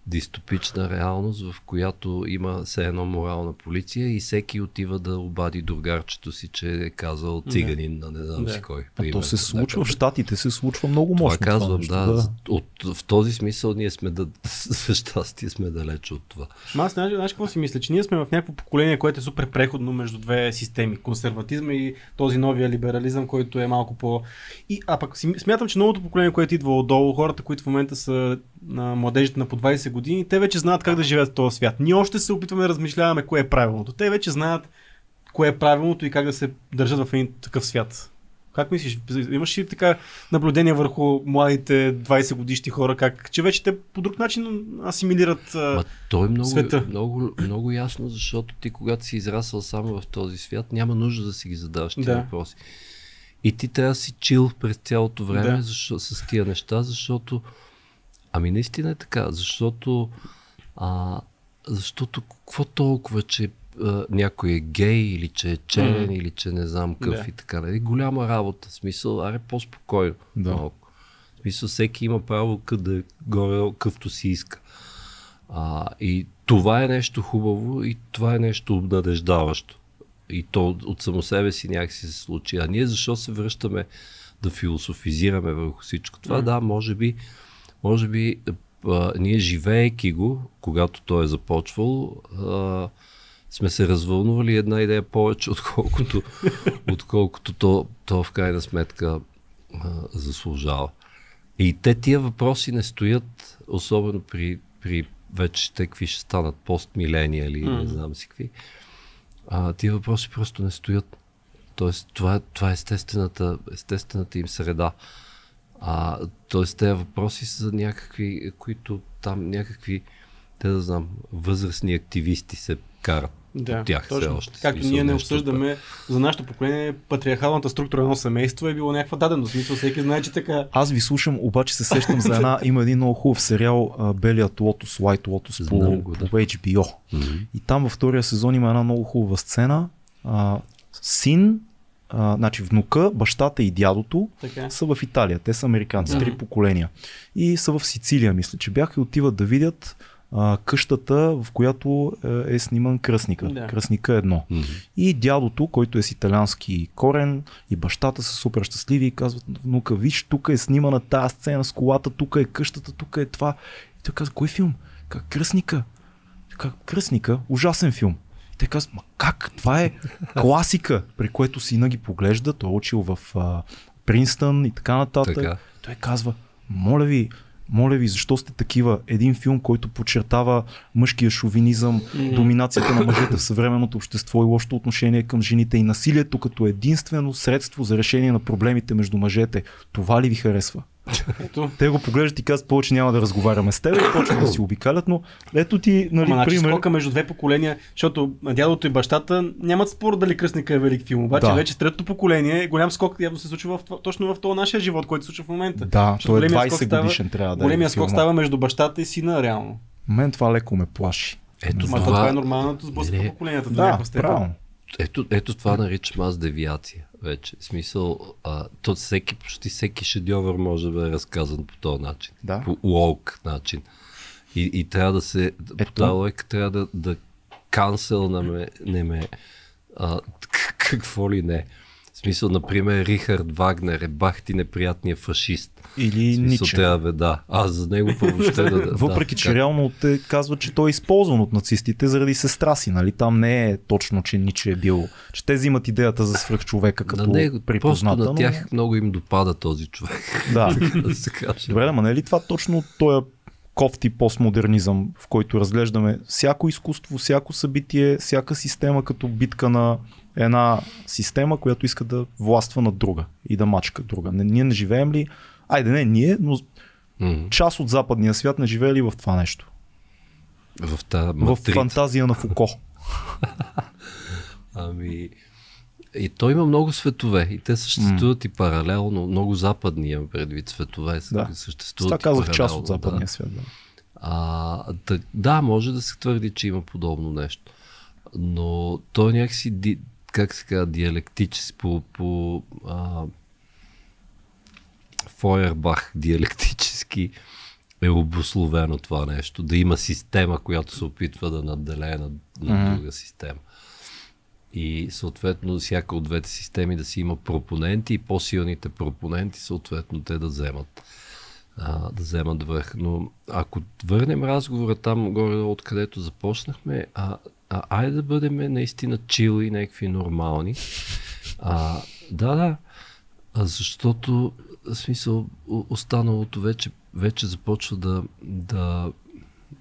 Дистопична реалност, в която има все едно морална полиция и всеки отива да обади другарчето си, че е казал циганин на не знам Да. си кой. А то се случва, в някъде. Щатите се случва много Това мощно. казвам, нещо, да. От, в този смисъл ние сме да, за щастие сме далече от това. Ма Аз знаеш, знаеш какво си мисля, че ние сме в някакво поколение, което е супер преходно между две системи. Консерватизма и този новия либерализъм, който е малко по... И, а пък си, смятам, че новото поколение, което идва отдолу, хората, които в момента са на младежите на по 20 години, те вече знаят как да живеят в този свят. Ние още се опитваме да размишляваме кое е правилното. Те вече знаят кое е правилното и как да се държат в един такъв свят. Как мислиш? Имаш ли така наблюдение върху младите 20 годишни хора, как, че вече те по друг начин асимилират а, Ма той е много, света. много, много ясно, защото ти когато си израсъл само в този свят, няма нужда да си ги задаваш тези Да. въпроси. И ти трябва да си чил през цялото време Да. защо, с тия неща, защото ами наистина е така, защото а, защото какво толкова, че а, някой е гей или че е черен Мгм. или че не знам къв Да. и така. Нали? Голяма работа. Смисъл, аре по-спокойно. Да. Малко. Смисъл, всеки има право къде горе къвто си иска. А, и това е нещо хубаво и това е нещо обнадеждаващо. И то от, само себе си някакси се случи. А ние защо се връщаме да философизираме върху всичко това? Мгм. Да, може би, може би а, ние живеейки го, когато той е започвал, а, сме се развълнували една идея повече, отколкото, отколкото то, то в крайна сметка а, заслужава. И те тия въпроси не стоят, особено при, при вече те какви ще станат постмиления или Мгм. не знам си какви. А, тия въпроси просто не стоят. Тоест, това, е- това е естествената, естествената им среда. А, тоест, тези въпроси са някакви, които там някакви, те да знам, възрастни активисти се карат. Да, от тях все точно. още. Както Смисъл, ние не обсъждаме за нашето поколение, патриархалната структура на едно семейство е било някаква даденост. Смисъл, всеки знае, че така. Аз ви слушам, обаче се сещам за една, има един много хубав сериал Белият Лотос, White Lotus Знам по, го, да. по HBO. Мгм. И там във втория сезон има една много хубава сцена. А, син, а, значи внука, бащата и дядото така. са в Италия. Те са американци, три Мгм. поколения. И са в Сицилия, мисля, че бяха и отиват да видят а, къщата, в която е, е сниман кръстника. Да. Кръстника е едно. Мгм. И дядото, който е с италиански корен, и бащата са супер щастливи и казват внука, виж, тук е снимана тази сцена с колата, тук е къщата, тук е това. И той казва, кой филм? Как Кръстника? Как Кръстника? Ужасен филм. Те казват, ма как? Това е класика, при което сина ги поглежда, той е учил в а, Принстън и така нататък. Така. Той казва, моля ви, моля ви, защо сте такива? Един филм, който подчертава мъжкия шовинизъм, доминацията на мъжете в съвременното общество и лошото отношение към жените и насилието като единствено средство за решение на проблемите между мъжете. Това ли ви харесва? Ето. Те го поглеждат и казват, повече няма да разговаряме с теб и почват да си обикалят, но ето ти, нали, Ама, значи, пример. скока между две поколения, защото дядото и бащата нямат спор дали кръстника е велик филм. Обаче Да. вече третото поколение е голям скок, явно се случва в, точно в този нашия живот, който се случва в момента. Да, той е големия скок 20 става- годишен трябва да е. Големия скок става между бащата и сина, реално. Мен това леко ме плаши. Ето Ма това, това е нормалното сблъсък не. поколенията. Да, степен. правилно. ето, ето това наричам аз девиация вече. В смисъл, а, то всеки, почти всеки шедьовър може да е разказан по този начин. Да. По лоук начин. И, и трябва да се, по Ето. тази лойка трябва да, да канселнаме не ме, а, какво ли не. Смисъл, например, Рихард Вагнер е бахти неприятният фашист. Или В смисъл, Ниче. трябва да. Аз за него въобще да, да. Въпреки, да, че реално те казват, че той е използван от нацистите заради сестра си, нали? Там не е точно, че Ниче е бил. Че те взимат идеята за свръхчовека като на него, просто припозната. на но- тях много им допада този човек. Да. да се каже. Добре, ама не е ли това точно този кофти постмодернизъм, в който разглеждаме всяко изкуство, всяко събитие, всяка система като битка на една система, която иска да властва над друга и да мачка друга. Не, ние не живеем ли, айде не ние, но М, част от западния свят не живее ли в това нещо? В тази В фантазия на Фуко. Ами, и той има много светове и те съществуват и паралелно. Много западни имам предвид светове. Да. Съществуват и казах част от западния Да. свят. Да. А, да, да, може да се твърди, че има подобно нещо. Но той някакси как се казва, диалектически, по, по а, Фойербах диалектически е обословено това нещо. Да има система, която се опитва да надделее на, на Мгм. друга система. И съответно всяка от двете системи да си има пропоненти и по-силните пропоненти съответно те да вземат а, да вземат върх. Но ако върнем разговора там горе, откъдето започнахме, а, а, айде да бъдем наистина чил и някакви нормални. А, да, да. Защото, в смисъл, останалото вече, вече започва да, да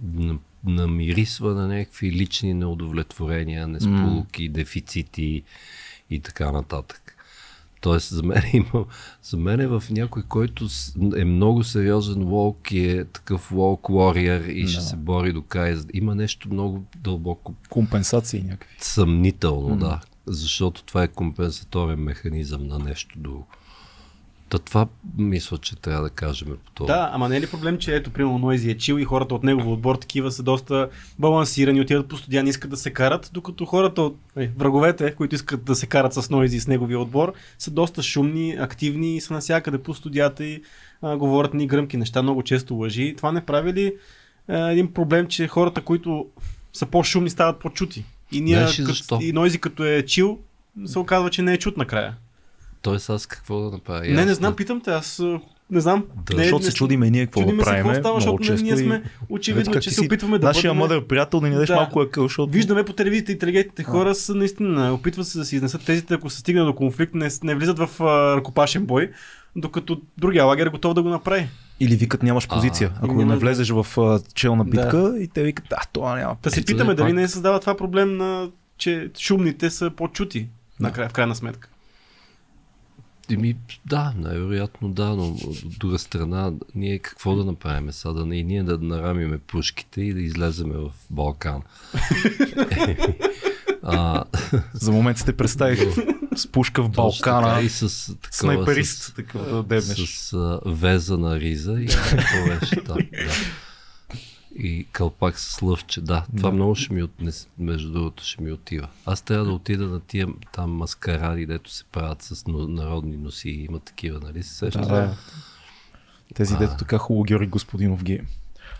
на- намирисва на някакви лични неудовлетворения, несполуки, дефицити и така нататък. Тоест, за мен, има, за мен е в някой, който е много сериозен волк и е такъв волк warrior и ще Да. се бори до край. Има нещо много дълбоко Компенсации някакви. съмнително, да. Защото това е компенсаторен механизъм на нещо друго. Та това мисля, че трябва да кажем по това. Да, ама не е ли проблем, че ето, примерно, Нойзи е чил и хората от неговия отбор такива са доста балансирани, отиват по студия, не искат да се карат, докато хората от е, враговете, които искат да се карат с Нойзи и с неговия отбор, са доста шумни, активни и са навсякъде по студията и а, говорят ни гръмки неща, много често лъжи. Това не прави ли а, един проблем, че хората, които са по-шумни, стават по-чути? И, ние, Знаеш като, и Нойзи като е чил, се оказва, че не е чут накрая. Тоест аз какво да направя? не, не знам, да- питам те, аз а, не знам. Да, не, Защото не, се чудиме ние какво да Чудиме се правим. какво става, много защото често ние сме очевидно, че ти се опитваме да Нашия бъдем... мъдър приятел да ни дадеш Да. малко акъл, защото... Виждаме по телевизията интелигентните хора са наистина, опитват се да си изнесат тезите, ако се стигне до конфликт, не, не влизат в а, ръкопашен бой, докато другия лагер е готов да го направи. Или викат нямаш А, позиция. Ако няма не да- влезеш в а, челна Да. битка и те викат, а, това няма. Да се питаме да, дали не създава това проблем на че шумните са по-чути в крайна сметка. Еми, да, най-вероятно да, но от друга страна, ние какво да направим сега? Да не и ние да нарамиме пушките и да излеземе в Балкан. а, За момент сте представих с пушка в Балкана, така и с такова, снайперист, с, такъв да дебнеш. с а, веза на риза и какво беше там. Да. И кълпак с лъвче, да. Това Да. много ще ми отне, между другото ще ми отива. Аз трябва да отида на тия там маскаради, дето се правят с народни носи. Има такива, нали? се сещаш? Да, да. Тези, А. дето така хубаво Георги Господинов ги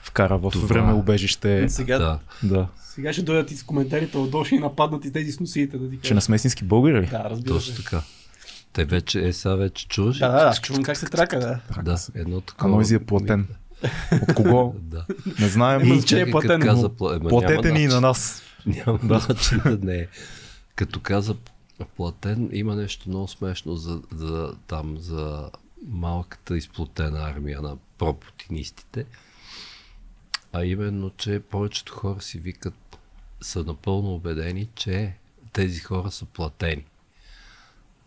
вкара в Това- време убежище. Сега, Да. Да. сега ще дойдат и с коментарите отдолу и нападнат и тези с носиите да ти Че не сме истински българи ли? Да, разбира Точно се. така. Те вече, е, сега вече чуваш. Да, да, да, чувам как се трака, да. да, едно А такова. Нойзи е платен. От кого? Да. Не знаем. Еми, но че е платен, Каза. Ема, Платете ни и на нас. Няма да. начин да не е. Като каза платен, има нещо много смешно за, за там, за малката изплатена армия на пропутинистите. А именно, че повечето хора си викат, са напълно убедени, че тези хора са платени.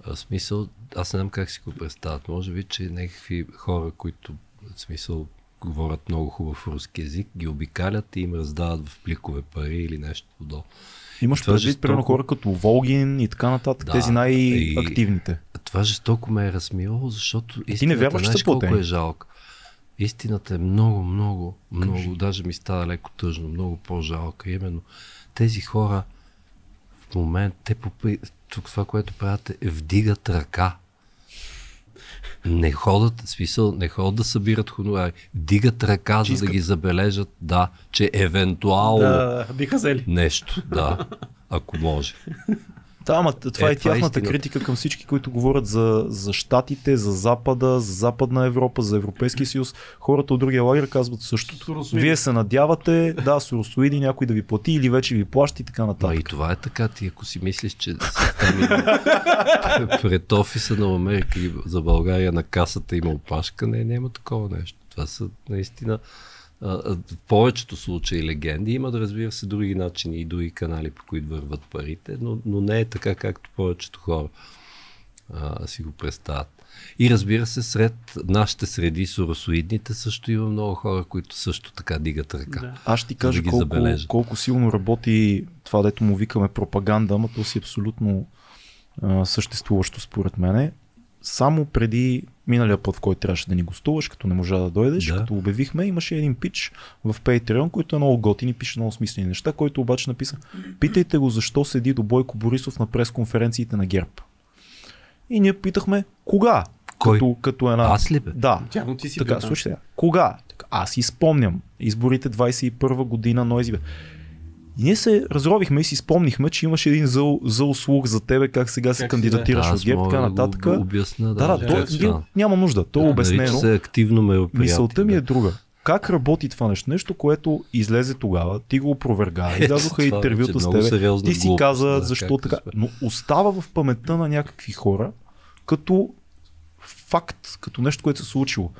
В смисъл, аз не знам как си го представят. Може би, че някакви хора, които в смисъл говорят много хубав руски язик, ги обикалят и им раздават в пликове пари или нещо подобно. Имаш Това предвид, жестоко. примерно, хора като Волгин и така нататък, Да, тези най-активните. Това жестоко ме е размило, защото истината, не вярваш, знаеш колко платени? е жалко. Истината е много, много, много, даже ми става леко тъжно, много по-жалка. Именно тези хора в момент, те по, тук това, което правят е вдигат ръка. Не ходят, смисъл, не ходят да събират хонорари. Вдигат ръка, за да ги забележат, да, че евентуално Да, биха взели. нещо, да, ако може. Да, ама това Е, е, е тяхната истината. критика към всички, които говорят за, за Штатите, за Запада, за Западна Европа, за Европейския съюз. Хората от другия лагер казват същото. Суросоиди. Вие се надявате, да, суросоиди някой да ви плати или вече ви плаща и така Ма и нататък. това е така, ти ако си мислиш, че пред офиса на Америка и за България на касата има опашка, не, няма такова нещо. Това са наистина а, а, в повечето случаи легенди. Има, да разбира се, други начини и други канали, по които върват парите, но, но не е така, както повечето хора а, си го представят. И разбира се, сред нашите среди, суросоидните, също има много хора, които също така дигат ръка. Да. Аз ще ти кажа да ги колко, забележат. колко силно работи това, дето му викаме пропаганда, ама то си е абсолютно а, съществуващо според мене. Само преди миналия път, в който трябваше да ни гостуваш, като не можа да дойдеш, Да. като обявихме, имаше един пич в Patreon, който е много готин и пише много смислени неща, който обаче написа Питайте го защо седи до Бойко Борисов на пресконференциите на ГЕРБ. И ние питахме кога? Кой? Като, като една... Аз ли бе? Да. Тявно ти си Така, слушайте, кога? Така, аз си спомням. Изборите 21 година, Нойзи. И ние се разровихме и си спомнихме, че имаше един зъл, зъл слух за тебе, как сега се Как кандидатираш Да, от ГЕРБ, така да го нататък. обясня. Да, да, да, то, как ние- стана. няма нужда. То е Да, обяснено. нарича се активно мероприятие. Мисълта ми е да. друга. Как работи това нещо? Нещо, което излезе тогава, ти го опроверга, излязоха интервюта с тебе, сериозна ти си глупост, каза да, защо така. да сме. Но остава в паметта на някакви хора като факт, като нещо, което се случило.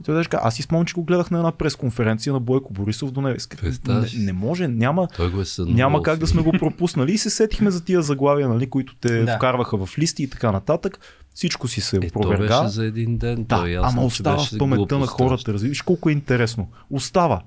И той да кажа, аз си спомням, че го гледах на една пресконференция на Бойко Борисов до Невес. Представяш Не, не може, няма, Той го е няма как да сме го пропуснали и се сетихме за тия заглавия, нали, които те Да. вкарваха в листи и така нататък. Всичко си се Е, то опроверга. беше за един ден. Да, той е ясно, ама остава в паметта на хората. Разбираш колко е интересно. Остава.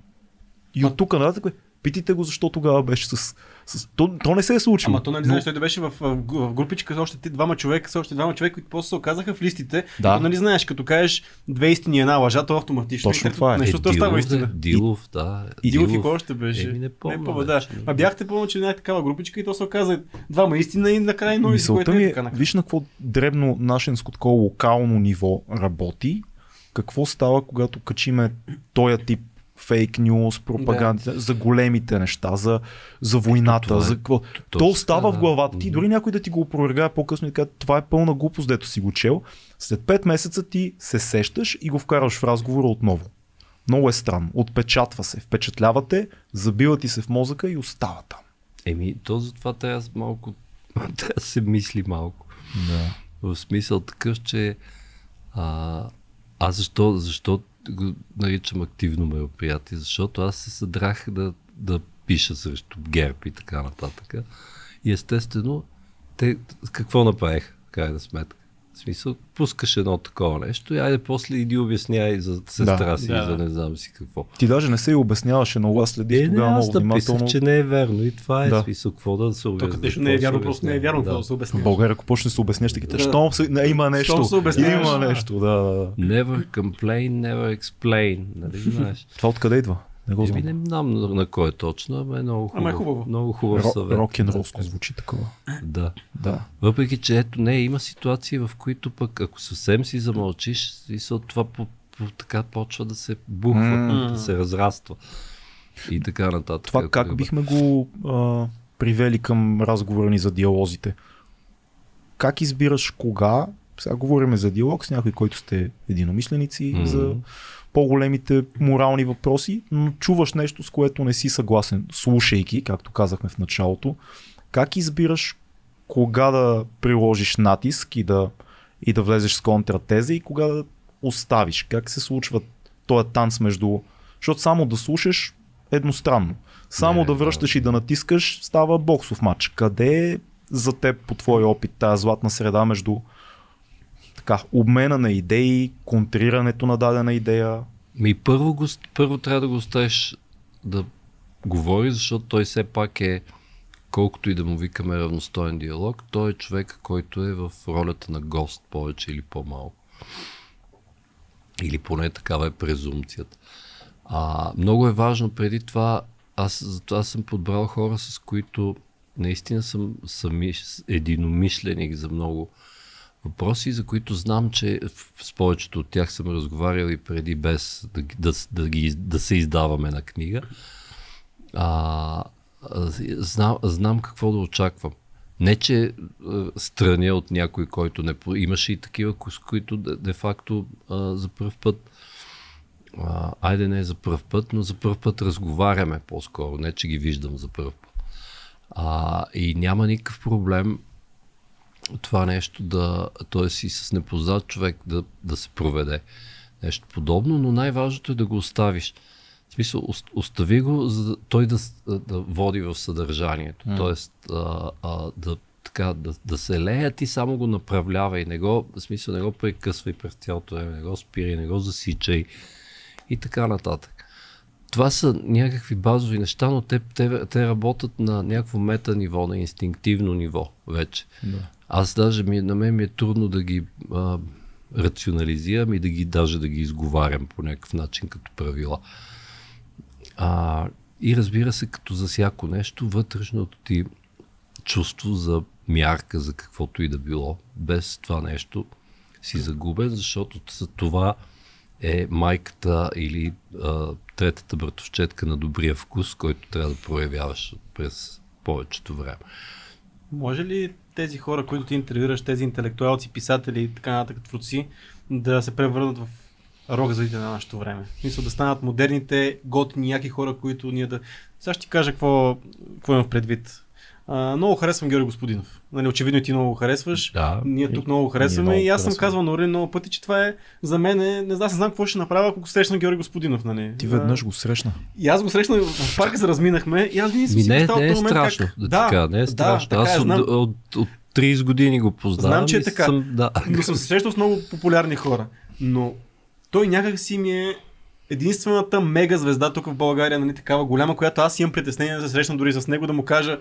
И от тук нататък, бе, питайте го защо тогава беше с... с... То, то не се е случило. Ама то нали знаеш, той да беше в, в, в групичка с още ти- двама човека, с още двама човека, които после се оказаха в листите. Да. То, нали знаеш, като кажеш две истини една лъжа, то автоматично. Точно и това е. Нещо Е, става Дилов, истина. да, Дилов, да. И Дилов и кой още беше? Еми, не помня помня, да. А бяхте пълно, че не е такава групичка и то се оказа двама истина и накрая но Мисълта ми е е, така. накрая. виж на какво дребно нашенско такова локално ниво работи, какво става, когато качиме този тип фейк нюз, пропаганда, за големите неща, за, за войната, това е за какво. То точно остава така, в да. главата ти, дори някой да ти го опровергае по-късно и да каже, това е пълна глупост, дето си го чел. След 5 месеца ти се сещаш и го вкараш в разговора отново. Много е странно. Отпечатва се, впечатлява те, забива ти се в мозъка и остава там. Еми, то затова да малко, да се мисли малко. Да. В смисъл такъв, че а, аз защо, защо го наричам активно мероприятие? Защото аз се съдрах да, да пиша срещу ГЕРБ и така нататък. И естествено, те какво направиха, в крайна сметка? В смисъл, пускаш едно такова нещо и айде после иди обясняй за сестра Да. си, Да. за не знам си какво. Ти даже не се и обясняваше много, аз следих Е, не, тогава аз много внимателно. че не е верно и това е Да. смисъл, какво да се обясня. като не е вярно, просто не е вярно, да се В обяснява. България, ако почне да се обясняш, ще кажеш, Да. щом се, не, има нещо. Щом се обясняваш, има нещо, да, да, да. Never complain, never explain. Нали знаеш? Това откъде идва? Не го знам. не знам на, на кой е точно, ама е много хубаво. Ама е хубаво. Много хубав Ро, съвет. рок н ролско звучи такова. Да. Да. Въпреки, че ето не, има ситуации, в които пък, ако съвсем си замълчиш, смисъл, това по, по, така почва да се бухва, М. да се разраства. И така нататък. Това как е- бихме го а, привели към разговора ни за диалозите? Как избираш кога? Сега говорим за диалог с някой, който сте единомисленици, Мгм. за по-големите морални въпроси, но чуваш нещо, с което не си съгласен, слушайки, както казахме в началото. Как избираш кога да приложиш натиск и да, и да влезеш с контратеза и кога да оставиш? Как се случва този танц между... Защото само да слушаш едностранно. Само Не, да връщаш и да натискаш става боксов матч. Къде е за теб по твой опит тази златна среда между така, обмена на идеи, контрирането на дадена идея? Ми първо, го, първо трябва да го оставиш да говори, защото той все пак е, колкото и да му викаме равностоен диалог, той е човек, който е в ролята на гост повече или по-малко. Или поне такава е презумцията. А, много е важно преди това, аз затова съм подбрал хора, с които наистина съм сами, единомишленик за много въпроси, за които знам, че с повечето от тях съм разговарял и преди без да, да, да, ги, да се издаваме на книга. А, знам, знам какво да очаквам. Не, че а, страня от някой, който не... Имаше и такива, с които де- де-факто за първ път а, айде не за първ път, но за първ път разговаряме по-скоро, не че ги виждам за първ път. А, и няма никакъв проблем това нещо да, т.е. и с непознат човек да, да се проведе нещо подобно, но най-важното е да го оставиш. В смисъл, ост- остави го, за да, той да, да води в съдържанието. М. Тоест, а, а, да, така, да, да се лея, ти само го направлявай, не го, в смисъл, не го прекъсвай през цялото време, не го спирай, не го засичай и така нататък. това са някакви базови неща, но те, те, те работят на някакво мета ниво, на инстинктивно ниво вече. Да. Аз даже ми, на мен ми е трудно да ги а, рационализирам и да ги даже да ги изговарям по някакъв начин като правила. А, и разбира се, като за всяко нещо, вътрешното ти чувство за мярка, за каквото и да било, без това нещо си загубен, защото за това е майката или а, третата братовчетка на добрия вкус, който трябва да проявяваш през повечето време. Може ли тези хора, които ти интервюираш, тези интелектуалци, писатели и така нататък творци, да се превърнат в рок за на нашето време? В смисъл да станат модерните, готини, яки хора, които ние да... Сега ще ти кажа какво, какво имам предвид. А, много харесвам Георги Господинов. Нали, очевидно и ти много харесваш. Да. Ние тук много харесваме много и аз съм казвал на Орин много пъти, че това е за мен, е, не знам, не знам какво ще направя, ако срещна Георги Господинов. Нали. Ти веднъж го срещна. И аз го срещнах в парка, се разминахме и аз винаги съм Ми си не, не е момент страшно, как... да, да така, не е страшно. Да, така Аз е, от, знам, от, от 30 години го познавам. Знам, че е така. Съм, да. но съм се срещал с много популярни хора. Но той някак си ми е единствената мега звезда тук в България, нали, такава голяма, която аз имам притеснение да се срещна дори с него, да му кажа,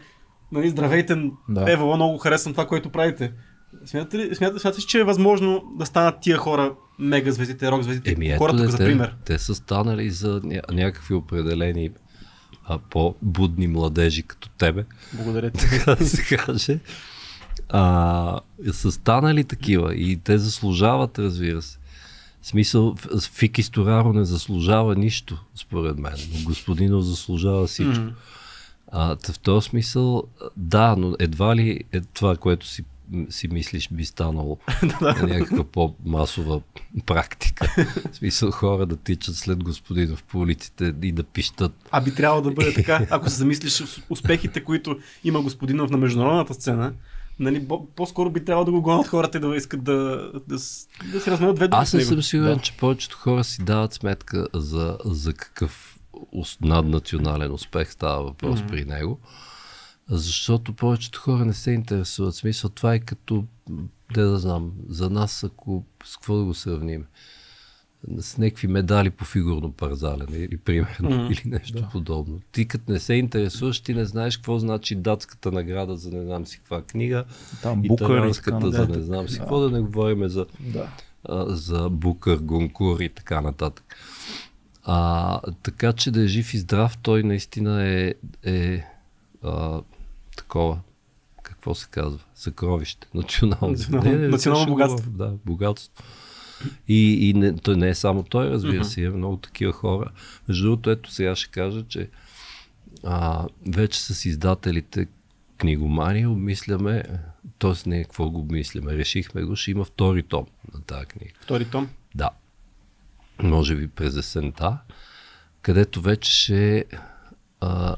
нали, здравейте, Да. да. Ева, много харесвам това, което правите. Смятате ли, смятате, смятате че е възможно да станат тия хора мега звездите, рок звездите, Еми ето, хора тук за пример? те са станали за ня- някакви определени а, по-будни младежи като тебе, Благодаря ти. така да се каже. А, са станали такива и те заслужават, разбира се. В смисъл, Фики Стораро не заслужава нищо, според мен, но господинов заслужава всичко. Мгм. А, в този смисъл, да, но едва ли е това, което си, си мислиш би станало на някаква по-масова практика. В смисъл хора да тичат след господинов по улиците и да пищат. А би трябвало да бъде така, ако се замислиш успехите, които има господинов на международната сцена, нали, по-скоро би трябвало да го гонят хората и да искат да, да, с- да си разменят две думи Аз не съм сигурен, Да. че повечето хора си дават сметка за, за какъв наднационален успех става въпрос Мгм. при него. Защото повечето хора не се интересуват. В смисъл, това е като, те да знам, за нас, ако с какво да го сравним? С някакви медали по фигурно парзалене или примерно, Мгм. или нещо подобно. Ти като не се интересуваш, ти не знаеш какво значи датската награда за не знам си каква книга, Там и така италианската за не знам си Да. какво, да не говорим за Да. а, за Букър, Гонкур и така нататък. А, така че да е жив и здрав, той наистина е, е а, такова, какво се казва, съкровище, национално. Национално- национално ще богатство. говоря, Да, богатство. И, и не, той не е само той, разбира се, има много такива хора. Между другото, ето сега ще кажа, че а, вече с издателите книгомани обмисляме, т.е. не какво го обмисляме, решихме го, ще има втори том на тази книга. Втори том. Да. Може би през есента, където вече а,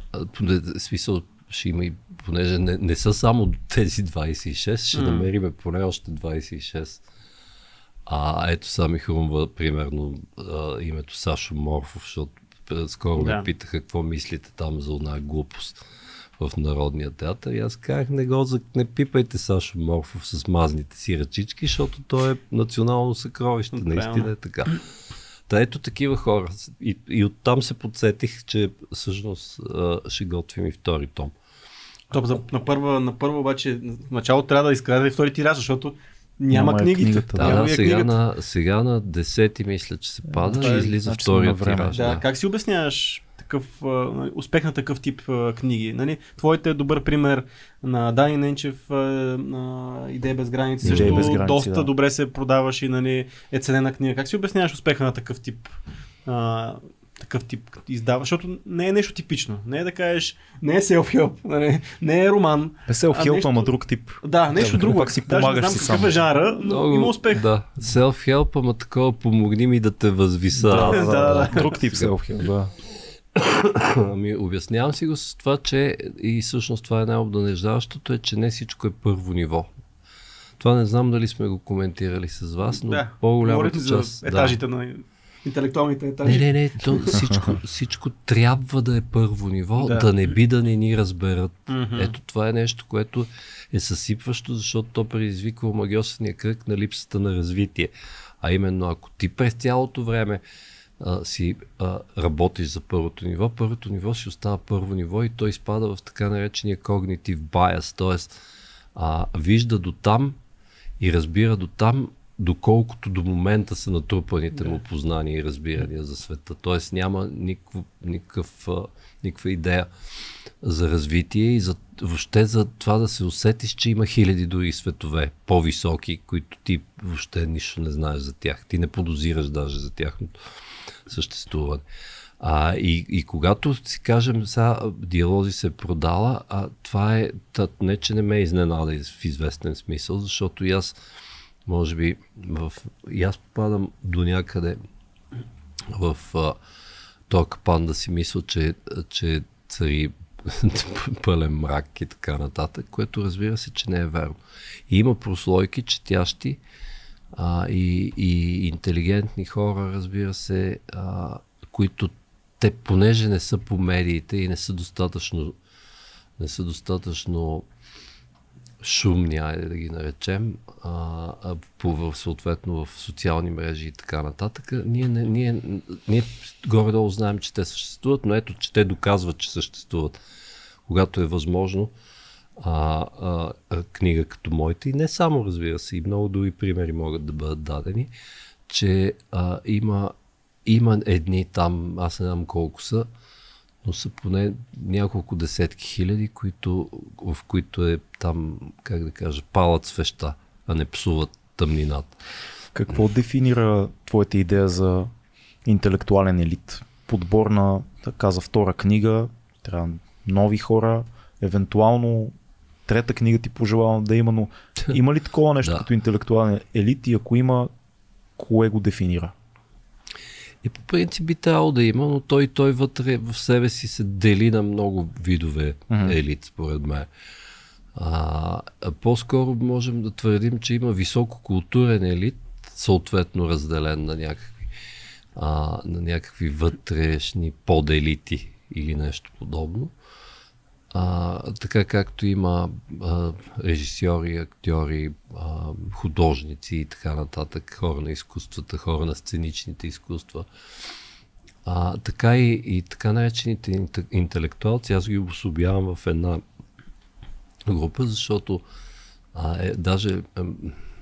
смисъл ще има и, понеже не, не са само тези 26, ще М. намериме поне още 26. А ето сега ми хрумва, примерно, а, името Сашо Морфов, защото скоро Да. ме питаха какво мислите там за една глупост в Народния театър. И аз казах, не го не пипайте Сашо Морфов с мазните си ръчички, защото той е национално съкровище. Наистина е така. Та ето такива хора. И, и оттам се подсетих, че всъщност ще готвим и втори том. Топ, за, на, първа, на първа обаче, в начало трябва да изкарате и втори тираж, защото няма, Няма я книгите. книгата, Да, няма да, я сега, книгата. на, сега на 10 мисля, че се пада е- и излиза значи втория време. тираж. Да, как си обясняваш такъв, нали, успех на такъв тип книги? Нали? Твоите е добър пример на Дани Ненчев, Идея без граници. Идея Също без граници, доста да. добре се продаваш и нали, е ценена книга. Как си обясняваш успеха на такъв тип? А, такъв тип издава, защото не е нещо типично. Не е да кажеш, не е self-help, нали, не е роман. Е А хелп, нещо- ама друг тип. Да, нещо Да, друго. пак си Даже не помагаш знам си какъв сам. е жанра, но има успех. Да, self-help, ама такова помогни ми да те възвиса. Да, да, да, да, да. Друг тип хелп, да. Ами, обяснявам си го с това, че и всъщност това е най-обнадеждаващото, е, че не всичко е първо ниво. Това не знам дали сме го коментирали с вас, но Да, по-голямата говорите част... за етажите на интелектуалните Да. етажи. Не, не, не, то всичко, всичко трябва да е първо ниво, Да. да. да не би да не ни разберат. Мгм. Ето това е нещо, което е съсипващо, защото то предизвиква омагиосния кръг на липсата на развитие. А именно, ако ти през цялото време а, си а, работиш за първото ниво, първото ниво си остава първо ниво и той изпада в така наречения когнитив bias, т.е. вижда до там и разбира до там, доколкото до момента са натрупаните му познания и разбирания за света. Тоест няма никакъв, никакъв, никаква идея за развитие и за, въобще за това да се усетиш, че има хиляди други светове, по-високи, които ти въобще нищо не знаеш за тях. Ти не подозираш даже за тяхното съществуване. А, и, и когато си кажем, сега диалози се продала, а това е, не че не ме изненада в известен смисъл, защото и аз, може би, в, и аз попадам до някъде в а, този капан да си мисля, че, че цари пълен мрак и така нататък, което разбира се, че не е верно. И има прослойки, четящи а, и, и интелигентни хора, разбира се, а, които те, понеже не са по медиите и не са достатъчно, не са достатъчно шумни, айде да ги наречем, а, а по, съответно в социални мрежи и така нататък, ние, не, ние, ние горе-долу знаем, че те съществуват, но ето, че те доказват, че съществуват, когато е възможно. А, а, книга като моята и не само, разбира се, и много други примери могат да бъдат дадени, че а, има, има едни там, аз не знам колко са, но са поне няколко десетки хиляди, които, в които е там, как да кажа, палат свеща, а не псуват тъмнината. Какво дефинира твоята идея за интелектуален елит? Подбор на, да каза, втора книга, трябва нови хора, евентуално трета книга ти пожелавам да има, но има ли такова нещо да. като интелектуален елит и ако има, кое го дефинира? И по принцип би трябвало да има, но той, той вътре в себе си се дели на много видове mm-hmm. елит, според мен. А, по-скоро можем да твърдим, че има висококултурен елит, съответно разделен на някакви, а, на някакви вътрешни поделити или нещо подобно. А, така както има а, режисьори, актьори, а, художници и така нататък, хора на изкуствата, хора на сценичните изкуства, а, така и, и така наречените интелектуалци, аз ги обособявам в една група, защото а, е, даже е,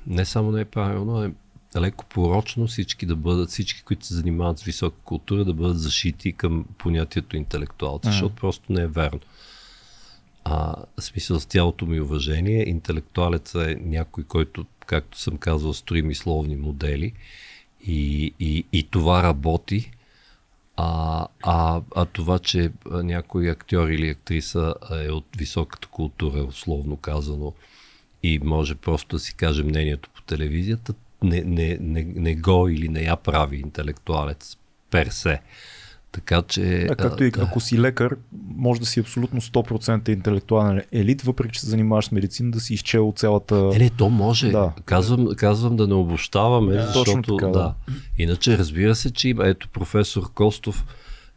не само не е правилно, е леко порочно всички да бъдат, всички, които се занимават с висока култура, да бъдат защити към понятието интелектуалци, mm. защото просто не е верно. А, смисъл с цялото ми уважение, интелектуалец е някой, който, както съм казал, строи мисловни модели и, и, и това работи. А, а, а това, че някой актьор или актриса е от високата култура, условно казано, и може просто да си каже мнението по телевизията, не, не, не, не го или не я прави интелектуалец персе. Така че. А, както и да. ако си лекар, може да си абсолютно 100% интелектуален елит, въпреки че се занимаваш с медицина, да си изчел цялата. Не, не, то може. Да. Казвам, казвам да не обощаваме, да, защото. Така, да. да. Иначе, разбира се, че има. Ето, професор Костов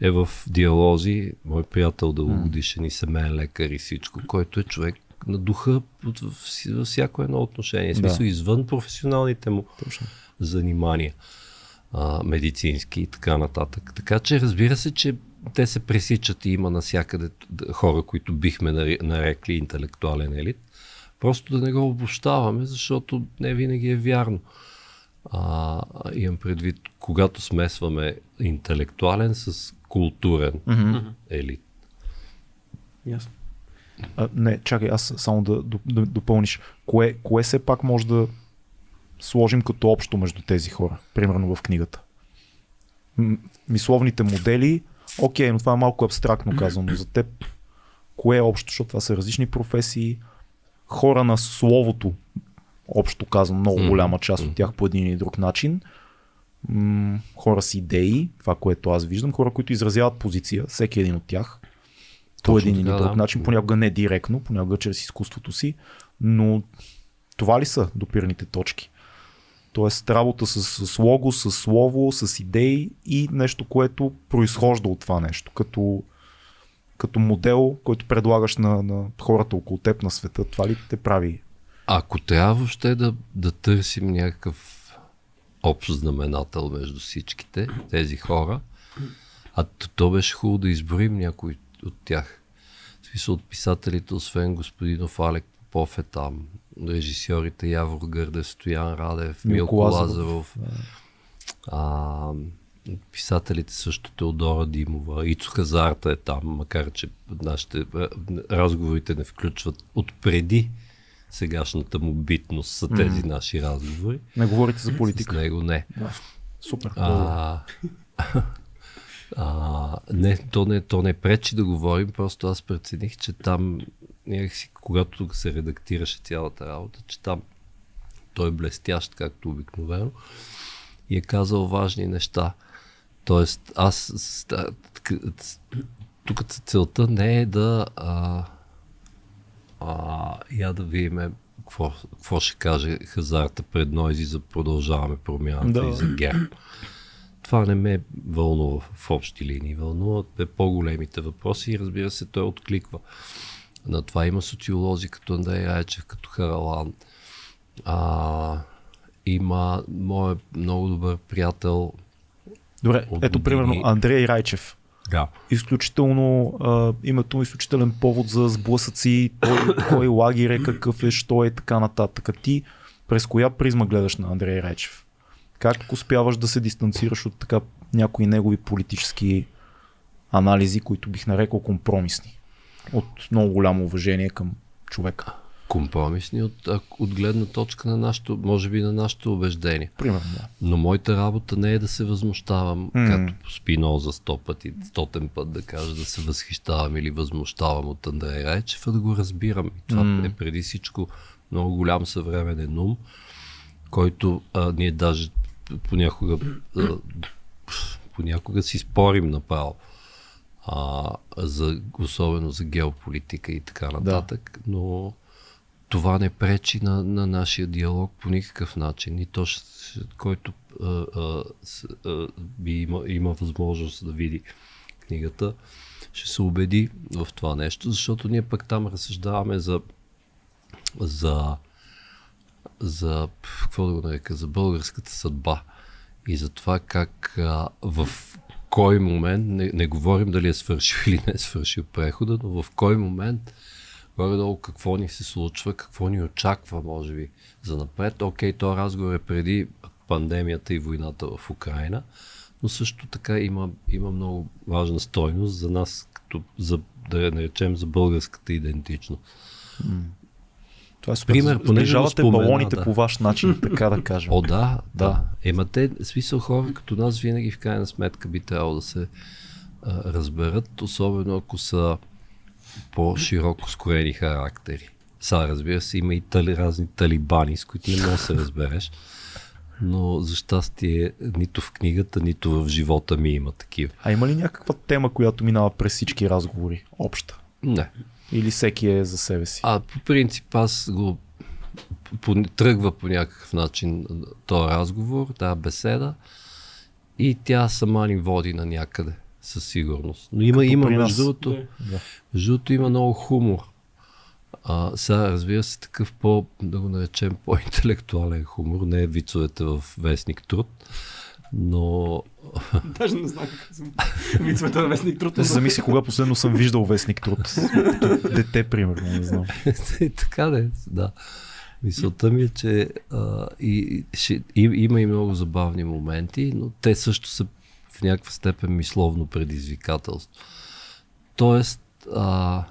е в диалози, мой приятел дългогодишен и семейен лекар и всичко, който е човек на духа във всяко едно отношение. В смисъл, да. извън професионалните му Точно. занимания а, медицински и така нататък. Така че разбира се, че те се пресичат и има насякъде хора, които бихме нарекли интелектуален елит. Просто да не го обощаваме, защото не винаги е вярно. А, имам предвид, когато смесваме интелектуален с културен mm-hmm. елит. Ясно. А, не, чакай, аз само да, да, да допълниш. Кое, кое все пак може да сложим като общо между тези хора, примерно в книгата. Мисловните модели, окей, но това е малко абстрактно казано за теб. Кое е общо, защото това са различни професии, хора на словото, общо казвам, много голяма част от тях по един или друг начин. хора с идеи, това, което аз виждам, хора, които изразяват позиция, всеки един от тях, по един или друг да. начин, понякога не директно, понякога чрез изкуството си, но това ли са допирните точки? Тоест работа с, с лого, с слово, с идеи и нещо, което произхожда от това нещо. Като, като модел, който предлагаш на, на хората около теб на света. Това ли те прави? Ако трябва въобще да, да търсим някакъв общ знаменател между всичките тези хора. А то беше хубаво да изброим някой от тях. В смисъл от писателите, освен господинов Алек Попов е там, режисьорите Явор Гърдев, Стоян Радев, Милко, Милко Лазаров, а, писателите също Теодора Димова, Ицо Хазарта е там, макар че нашите разговорите не включват отпреди сегашната му битност са тези mm. наши разговори. Не говорите за политика. С него не. Да. Супер. А, а, не, то не, то не пречи да говорим, просто аз прецених, че там, някакси, когато се редактираше цялата работа, че там той е блестящ, както обикновено, и е казал важни неща. Тоест, аз тук целта не е да а, а, я да видим какво, какво ще каже Хазарта пред Нойзи за продължаваме промяната да. и за ГЕРБ. Това не ме вълнува в общи линии. Вълнуват е по-големите въпроси и разбира се, той откликва. На това има социолози като Андрей Райчев, като Харалан. А, има моят много добър приятел. Добре, ето примерно Андрей Райчев. Да. Изключително, а, името му изключителен повод за сблъсъци, кой, кой лагер е, какъв е, що е така нататък. А ти през коя призма гледаш на Андрей Райчев? Как успяваш да се дистанцираш от така някои негови политически анализи, които бих нарекал компромисни? От много голямо уважение към човека компромисни от, от гледна точка на нашото, може би на нашето убеждение. Примерно, да. Но моята работа не е да се възмущавам, mm. като Спиноза сто пъти, стотен път да кажа да се възхищавам или възмущавам от Андрей Райчев, а да го разбирам. И това mm. е преди всичко много голям съвременен ум, който а, ние даже понякога, а, понякога си спорим направо. А, за, особено за геополитика и така нататък, да. но това не пречи на, на нашия диалог по никакъв начин. И то, който а, а, а, би има, има възможност да види книгата, ще се убеди в това нещо, защото ние пък там разсъждаваме за за за какво да го нарека, за българската съдба и за това как а, в кой момент, не, не говорим дали е свършил или не е свършил прехода, но в кой момент горе-долу какво ни се случва, какво ни очаква, може би, за напред. Окей, то разговор е преди пандемията и войната в Украина, но също така има, има много важна стойност за нас, като за, да я наречем за българската идентичност. Това е супер. Пример, Сближавате балоните да. по ваш начин, така да кажем. О, да, да. Ема те, смисъл хора като нас, винаги в крайна сметка би трябвало да се а, разберат, особено ако са по-широко скорени характери. Сега, разбира се, има и тали, разни талибани, с които не се разбереш. Но за щастие нито в книгата, нито в живота ми има такива. А има ли някаква тема, която минава през всички разговори? Обща? Не. Или всеки е за себе си? А по принцип аз го по, тръгва по някакъв начин този разговор, тази беседа и тя сама ни води на някъде със сигурност. Но има, има между другото, да. между другото има много хумор. А, сега, разбира се, такъв по, да го наречем, по-интелектуален хумор, не е вицовете в Вестник Труд, но... Даже не знам как съм вицовете в Вестник Труд. Замисли кога последно съм виждал Вестник Труд. Дете, примерно, не знам. така да да. Мисълта ми е, че а, и, ще, и, има и много забавни моменти, но те също са в някаква степен мисловно предизвикателство. Тоест, а,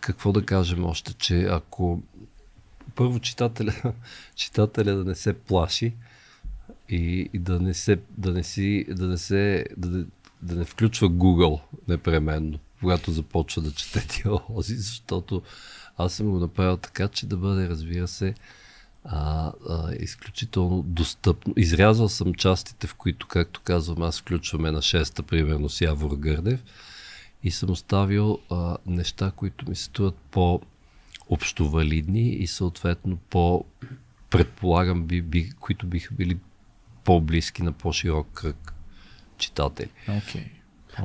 какво да кажем още, че ако първо читателя, читателя да не се плаши и, и да не се, да не си, да не се, да, да не включва Google непременно, когато започва да чете диалози, защото аз съм го направил така, че да бъде, разбира се, а, а, изключително достъпно. Изрязал съм частите, в които, както казвам, аз включваме на шеста, примерно с Явор Гърдев и съм оставил а, неща, които ми се струват по общовалидни и съответно по предполагам, би, би, които биха били по-близки на по-широк кръг читатели. Okay.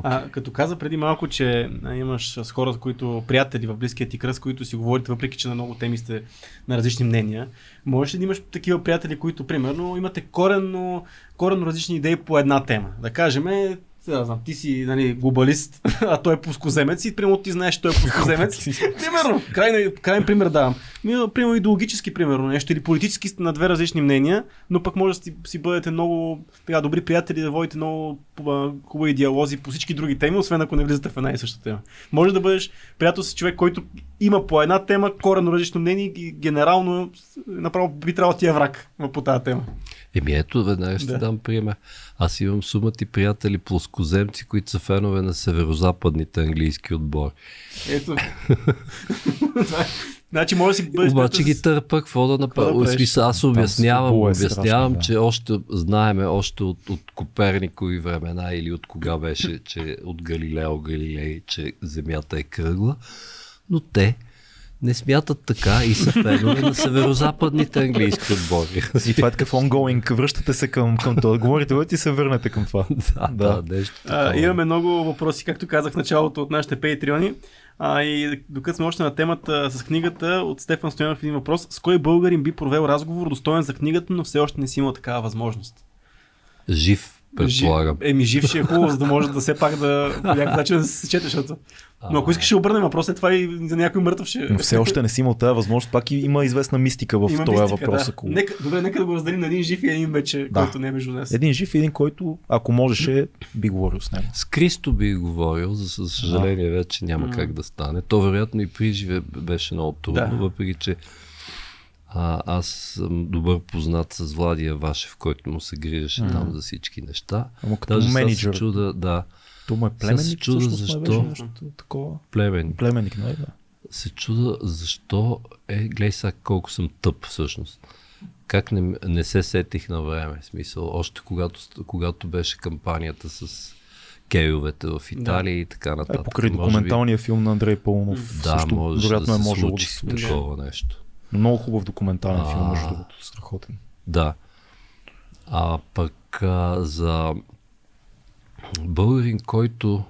А, като каза преди малко, че а, имаш с хора, които приятели в близкия ти кръст, които си говорите, въпреки че на много теми сте на различни мнения, можеш ли да имаш такива приятели, които, примерно, имате коренно, коренно различни идеи по една тема? Да кажем, да знам, ти си нали, глобалист, а той е пускоземец и примерно ти знаеш, че той е пускоземец. примерно, крайен, крайен пример давам. Примерно идеологически, примерно нещо, или политически сте на две различни мнения, но пък може да си, си бъдете много така, добри приятели, да водите много хубави диалози по всички други теми, освен ако не влизате в една и съща тема. Може да бъдеш приятел с човек, който има по една тема корено различно мнение и генерално направо би трябвало ти е враг по тази тема. Еми ето, веднага ще да. дам пример. Аз имам сумати приятели плоскоземци, които са фенове на северо-западните английски отбори. Ето. Значи може да си бъдеш. Обаче ги търпа, какво да направя? Да смисъл, аз обяснявам, обяснявам, да. че още знаеме още от, от Коперникови времена или от кога беше, че от Галилео Галилей, че Земята е кръгла, но те не смятат така и са фенове на северо-западните английски отбори. И това е такъв ongoing, връщате се към, към това. Говорите, и се върнете към това. да, да, да нещо а, имаме много въпроси, както казах в началото от нашите пейтриони. А, и докато сме още на темата с книгата, от Стефан Стоянов един въпрос. С кой българин би провел разговор достоен за книгата, но все още не си имал такава възможност? Жив предполагам. Жив, еми, жив ще е хубаво, за да може да все пак да по някакъв начин да се сечете, защото. Но ако искаш ще обърнем въпрос, след това и за някой мъртъв ще. Но все още не си имал тази възможност, пак има известна мистика в има този мистика, въпрос. Да. Ако... Нека, добре, нека да го разделим на един жив и един вече, да. който не е между нас. Един жив и един, който, ако можеше, би говорил с него. С Кристо би говорил, за съжаление вече няма как да стане. То вероятно и при живе беше много трудно, да. въпреки че а, аз съм добър познат с Владия Вашев, който му се грижеше mm. там за всички неща. Ама като Даже менеджер. Се чуда, да. То му е племенник, се чуда защо. Нещо такова. Племенник. Племенник, нали да? Се чуда защо е, гледай сега колко съм тъп всъщност. Как не, не се сетих на време, смисъл, още когато, когато беше кампанията с кейовете в Италия да. и така нататък. Е, покрай документалния би... филм на Андрей Пълнов. Да, също, може да е се случи да се такова нещо. Много хубав документален а, филм, между другото, страхотен. Да. А пък а, за българин, който...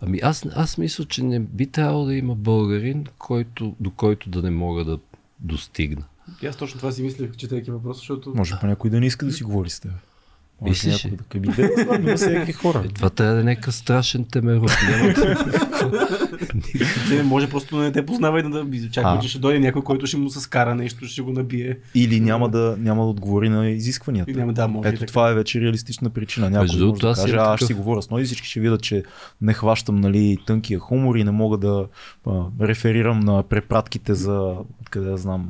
Ами аз, аз мисля, че не би трябвало да има българин, който, до който да не мога да достигна. И аз точно това си мислех, че тези въпроси, защото... Може по някой да не иска да си говори с теб. Мислиш ли? Да къде, да знам, има всякакви хора. Е, това трябва да е някакъв страшен темерот. не, може просто да не те познава и да чака, че ще дойде някой, който ще му се скара нещо, ще го набие. Или няма да, няма да отговори на изискванията. И няма, да, може Ето това е вече реалистична причина. Някой Между може да каже, аз ще си говоря с ноги, всички ще видят, че не хващам нали, тънкия хумор и не мога да а, реферирам на препратките за, къде да знам,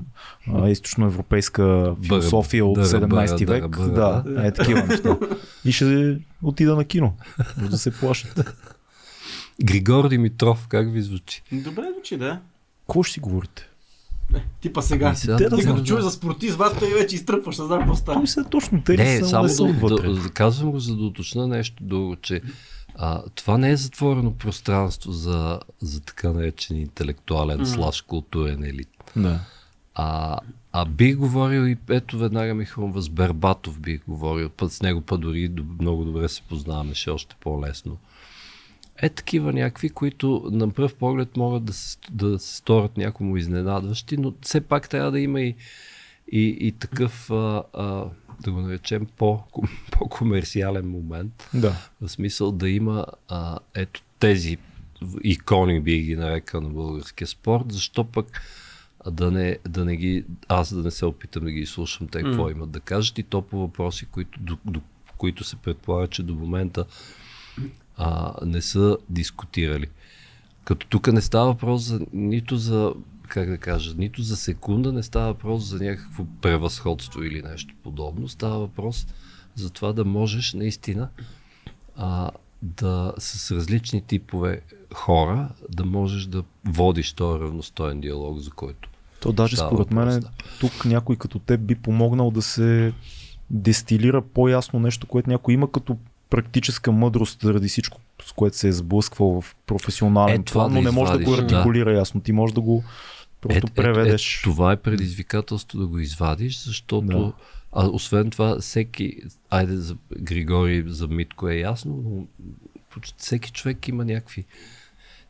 а, източноевропейска философия от 17 век. Да, е такива неща. И ще отида на кино, за да се плашат. Григор Димитров, как ви звучи? Добре звучи, да. Какво ще си говорите? Не, типа сега. сега те, да ти като чуеш за спортист, вас той вече изтръпваш, не знам какво става. Ами се точно, те не, само да, да, да, казвам го за да уточна нещо друго, че а, това не е затворено пространство за, за така наречен интелектуален mm. слаж културен елит. Да. А, а бих говорил и ето веднага ми хрумва с Бербатов бих говорил, път с него път дори много добре се познаваме, ще е още по-лесно. Е такива някакви, които на пръв поглед могат да се, да се сторят някому изненадващи, но все пак трябва да има и, и, и такъв, а, а, да го наречем, по, по-комерциален момент. Да. В смисъл да има а, ето тези икони, би ги нарекал на българския спорт, защо пък да не, да не ги, аз да не се опитам да ги слушам те какво mm. имат да кажат и то по въпроси, които, до, до, които се предполага, че до момента а, не са дискутирали. Като тук не става въпрос за, нито за, как да кажа, нито за секунда не става въпрос за някакво превъзходство или нещо подобно. Става въпрос за това да можеш наистина а, да с различни типове хора да можеш да водиш този равностоен диалог, за който то даже да, според мен да. тук някой като теб би помогнал да се дестилира по-ясно нещо, което някой има като практическа мъдрост заради всичко, с което се е сблъсквал в професионален е, план, но да не може да го артикулира да. ясно. Ти можеш да го просто е, преведеш. Е, е, това е предизвикателство да го извадиш, защото да. а освен това всеки, айде за Григорий, за Митко е ясно, но всеки човек има някакви,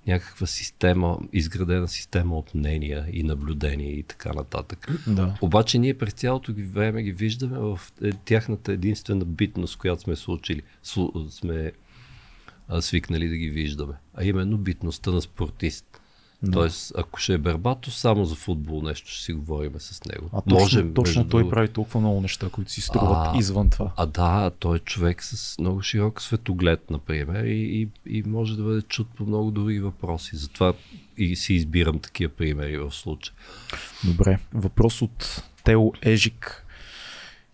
някаква система, изградена система от мнения и наблюдения и така нататък. Да. Обаче ние през цялото ги време ги виждаме в е, тяхната единствена битност, която сме случили, слу, сме свикнали да ги виждаме. А именно битността на спортист. Да. Тоест, ако ще е Бербато, само за футбол нещо ще си говорим с него. А точно, Можем, точно той прави толкова много неща, които си струват А, извън това. А да, той е човек с много широк светоглед, например, и, и, и може да бъде чут по много други въпроси. Затова и си избирам такива примери в случая. Добре. Въпрос от Тео Ежик.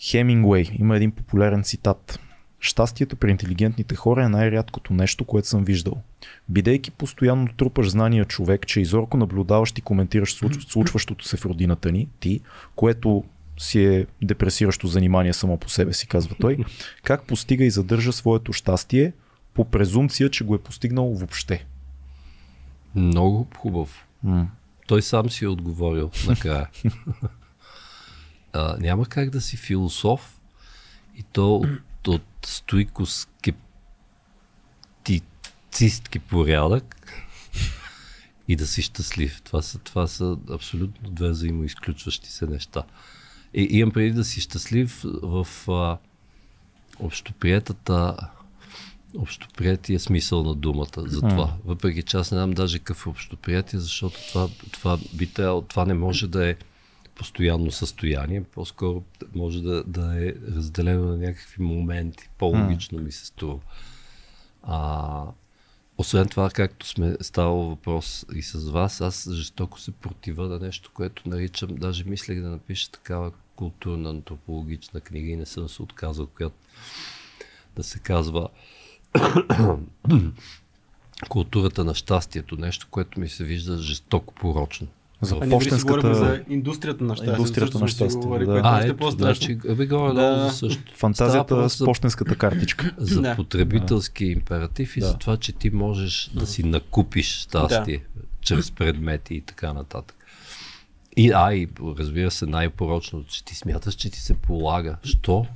Хемингуей има един популярен цитат. Щастието при интелигентните хора е най-рядкото нещо, което съм виждал. Бидейки постоянно трупаш знания човек, че изорко наблюдаваш и коментираш случ- случващото се в родината ни, ти, което си е депресиращо занимание само по себе си, казва той, как постига и задържа своето щастие по презумпция, че го е постигнал въобще. Много хубав. М. Той сам си е отговорил накрая. а, няма как да си философ и то от, от стойкоскептицистки порядък и да си щастлив. Това са, това са абсолютно две взаимоизключващи се неща. И имам преди да си щастлив в а, общоприетата общоприятие смисъл на думата за това. Въпреки че аз не знам даже какъв е общоприятие, защото това, това би трябвало, това не може да е постоянно състояние, по-скоро може да, да е разделено на някакви моменти. По-логично ми се струва. А, освен това, както сме ставал въпрос и с вас, аз жестоко се протива на нещо, което наричам, даже мислех да напиша такава културна антропологична книга и не съм се отказал, която да се казва културата на щастието, нещо, което ми се вижда жестоко порочно. За А почтенската за индустрията на щастие. Индустрията на си щастие, говори, да. А, е значи, аби горе Да. да. за също. Фантазията с за, почтенската картичка. за Да. потребителски императив и Да. за това, че ти можеш да си накупиш щастие чрез предмети и така нататък. И, а, и разбира се, най-порочно, че ти смяташ, че ти се полага. Що?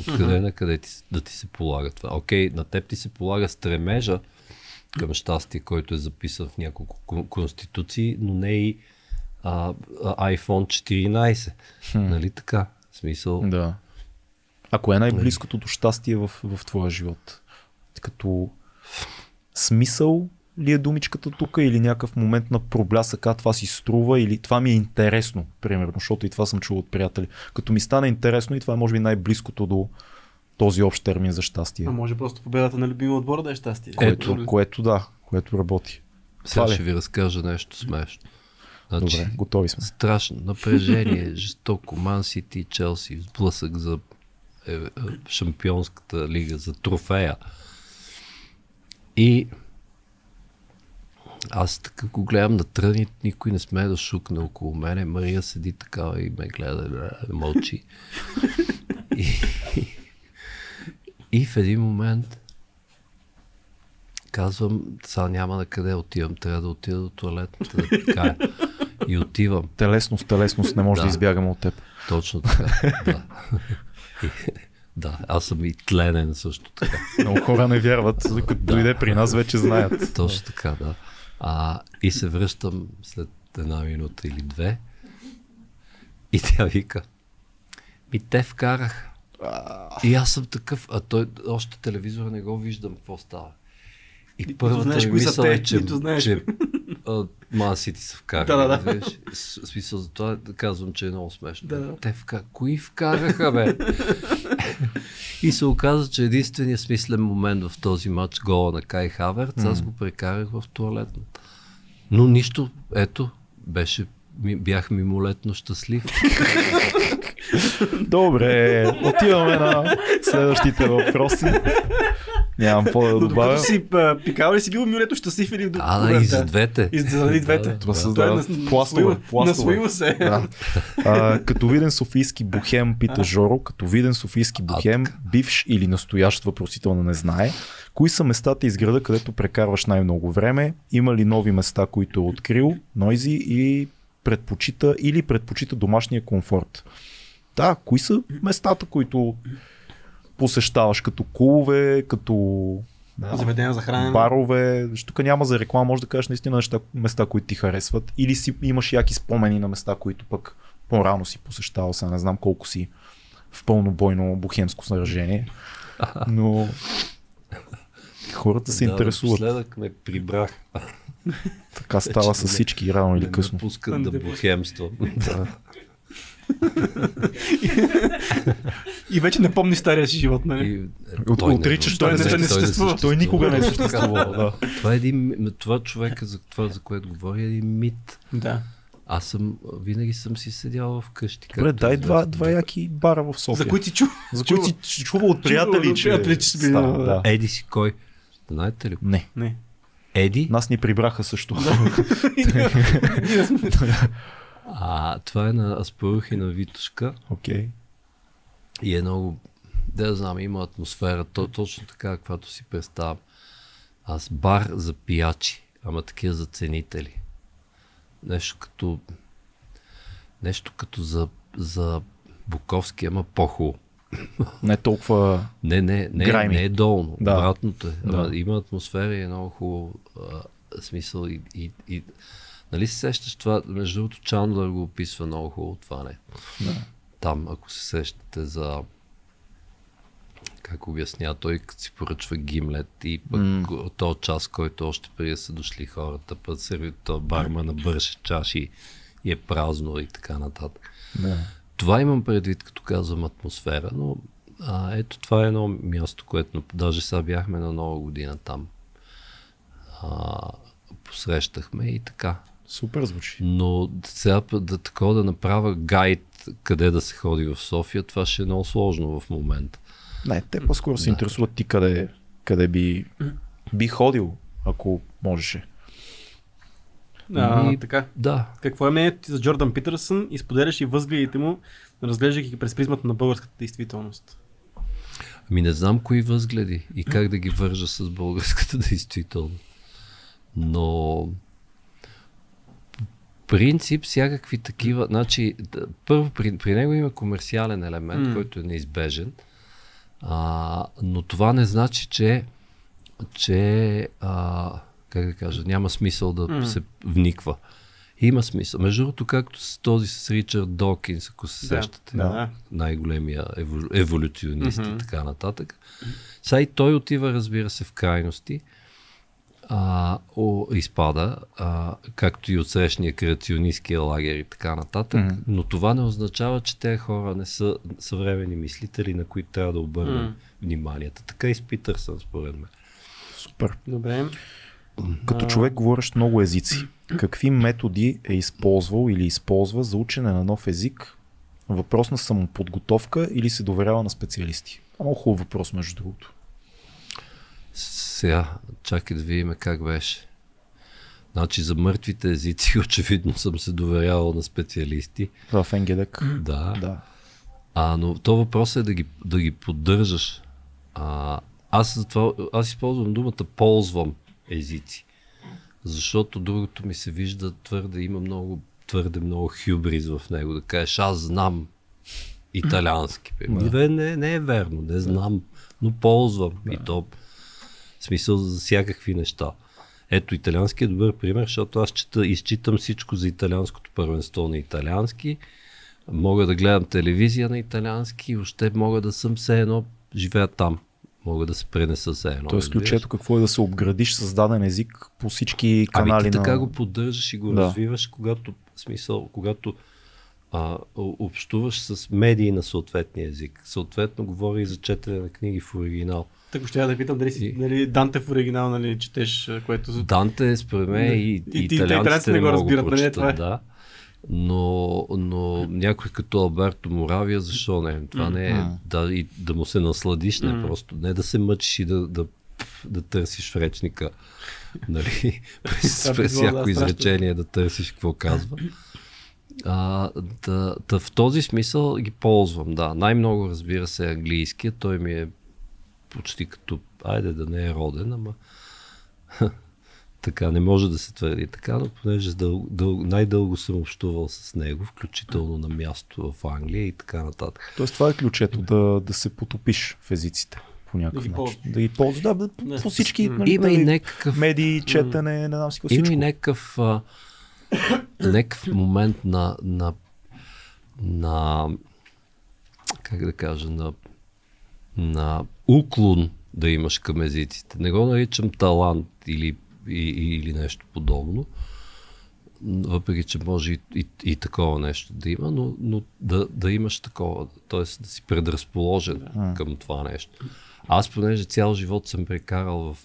Откъде на къде ти, да ти се полага това? Окей, на теб ти се полага стремежа към щастие, който е записан в няколко кон- конституции, но не и а, iPhone 14. Нали така? В смисъл. Да. А кое е най-близкото до щастие в, в твоя живот? Като смисъл ли е думичката тук или някакъв момент на проблясък, а това си струва или това ми е интересно, примерно, защото и това съм чул от приятели. Като ми стане интересно и това е може би най-близкото до този общ термин за щастие. А може просто победата на любимия отбор да е щастие. Което, Ето. което да, което работи. Сега ще ви разкажа нещо смешно. Значи, Добре, готови сме. страшно напрежение, жестоко. Ман Сити и Челси, сблъсък за е, е, шампионската лига, за трофея. И аз така го гледам на тръни, никой не сме да шукне около мене. Мария седи такава и ме гледа, мълчи. И, и в един момент казвам, сега няма на къде отивам, трябва да отида до туалетната. Да така. И отивам. Телесност, телесност не може да, Да. избягаме от теб. Точно така. да. И, да, аз съм и тленен също така. Много хора не вярват, като дойде при нас вече знаят. Точно така, да. А, и се връщам след една минута или две и тя вика, ми те вкарах. И аз съм такъв, а той още телевизора не го виждам какво става. И Нито първата знаеш ми мисъл те, е, че, знаеш че Ман Сити са вкарали. Да, да, да. Смисъл за това казвам, че е много смешно. Да, да. Те вка... Кои вкараха, бе? и се оказа, че единственият смислен момент в този матч, гола на Кай Хаверц, аз го прекарах в туалетната. Но нищо, ето, беше, бях мимолетно щастлив. Добре, отиваме на следващите въпроси. Нямам какво да добавя. докато си пикал ли си бил милето щастлив или до А, да, и за двете. И за двете. Това са Той да, нас- пластове. Насвоил се. Да. А, като виден софийски бухем, пита Жоро, като виден софийски бухем, бивш или настоящ въпросително не знае, кои са местата из града, където прекарваш най-много време, има ли нови места, които е открил, Нойзи и предпочита или предпочита домашния комфорт. Да, кои са местата, които посещаваш като клубове, като Да. Заведения за хранене. Барове, тук няма за реклама, може да кажеш наистина неща, места, които ти харесват. Или си имаш яки спомени на места, които пък по-рано си посещавал, сега не знам колко си в пълнобойно бухемско сражение. Но хората се да, интересуват. Напоследък ме прибрах. Така става с всички, рано или Не късно. ме пускат да Да. бухемствам. И вече не помни стария си живот, нали? Е, От- той не- отричаш, той не- той не съществува. Той никога не е съществувал. Да. Това е един, това човека, за това, за което говоря, е един мит. Да. Аз съм, винаги съм си седял вкъщи. Добре, както дай е два, два яки бара в София. За които си чу. за които си ч- чувал от приятели, че, приятели, че става, да. да. Еди си кой? Знаете ли? Не, Не. Еди? нас ни прибраха също. А, това е на Аспарух и на Витушка. Окей. И е много, да знам, има атмосфера, то, точно така, каквато си представям. Аз бар за пиячи, ама такива за ценители. Нещо като, нещо като за, за Буковски, ама по-хубаво. Не толкова... Не, не, не, Грайми. не е долно. Да. Обратното е. Да. Да. Има атмосфера и е много хубаво а, смисъл и, и, и Нали се сещаш това? Между другото, Чандлър го описва много хубаво това не. Да. Там, ако се сещате за как обясня, той като си поръчва гимлет и пък mm. този час, който още преди са дошли хората, път серви, то бармана бърше чаши и е празно и така нататък. Да. Това имам предвид, като казвам атмосфера, но а, ето това е едно място, което даже сега бяхме на нова година там. А, посрещахме и така. Супер звучи. Но сега да такова да направя гайд къде да се ходи в София, това ще е много сложно в момента. Не, те по-скоро се Да. интересуват ти къде, къде би, би ходил, ако можеше. А, Ми- така. Да, Какво е мнението ти за Джордан Питърсън и споделяш и възгледите му, разглеждайки ги през призмата на българската действителност? Ами не знам кои възгледи и как да ги вържа с българската действителност. Но принцип всякакви такива, значи първо при, при него има комерциален елемент, М. който е неизбежен, а, но това не значи, че, че а, как да кажа, няма смисъл да М. се вниква. Има смисъл. Между другото, както с този с Ричард Докинс, ако се Да. сещате Да. най-големия еволю, еволюционист Мгм. и така нататък. Сега и той отива, разбира се, в крайности. А, о, изпада, а, както и от срещния креационистския лагер и така нататък. Мгм. Но това не означава, че те хора не са съвремени мислители, на които трябва да обърнем М. вниманието. Така и с Питърсън, според мен. Супер. Добре. Като А. човек говорещ много езици, какви методи е използвал или използва за учене на нов език? Въпрос на самоподготовка или се доверява на специалисти? Много хубав въпрос, между другото. Сега, чакай да видим как беше. Значи за мъртвите езици очевидно съм се доверявал на специалисти. В НГДК. Да. Да. А, но то въпрос е да ги, да ги поддържаш. А, аз, затова, аз използвам думата ползвам езици. Защото другото ми се вижда твърде, има много, твърде много хюбриз в него. Да кажеш, аз знам италиански. Да. Да. Не, не е верно, не знам, но ползвам. И то в смисъл за всякакви неща. Ето, италиански е добър пример, защото аз чета, изчитам всичко за италианското първенство на италиански. Мога да гледам телевизия на италиански и въобще мога да съм все едно, живея там. Мога да се пренеса все едно. Тоест ключето какво е да се обградиш с даден език по всички канали Ами ти на... така го поддържаш и го Да. развиваш, когато, смисъл, когато а, общуваш с медии на съответния език. Съответно говори и за четене на книги в оригинал. Так ще я да питам дали, си, дали Данте в оригинал, нали, четеш, което... Данте, според мен, Да. и, И- и, италианците не, го разбират, нали, прочитат, това е. да. Но, но някой като Алберто Моравия, защо не? Това не е да, и, да му се насладиш, не просто. Не да се мъчиш и да, да, да търсиш в речника. Нали, през, през всяко изречение да търсиш какво казва. А, да, да, в този смисъл ги ползвам, да. Най-много разбира се английския, той ми е почти като, айде да не е роден, ама така не може да се твърди така, но понеже дъл, дъл, най-дълго съм общувал с него, включително на място в Англия и така нататък. Тоест това е ключето, да, да се потопиш в езиците. по някакъв Да ги начин. ползват. Да ги ползват. Да, Не. по всички нали, Има и нали, някакъв, медии, четене, не знам си какво има всичко. и някакъв, а, някакъв момент на, на, на, как да кажа, на, на уклон да имаш към езиците. Не го наричам талант или, и, или нещо подобно, въпреки че може и, и, и такова нещо да има, но, но да, да имаш такова, т.е. да си предразположен към това нещо. Аз, понеже цял живот съм прекарал в,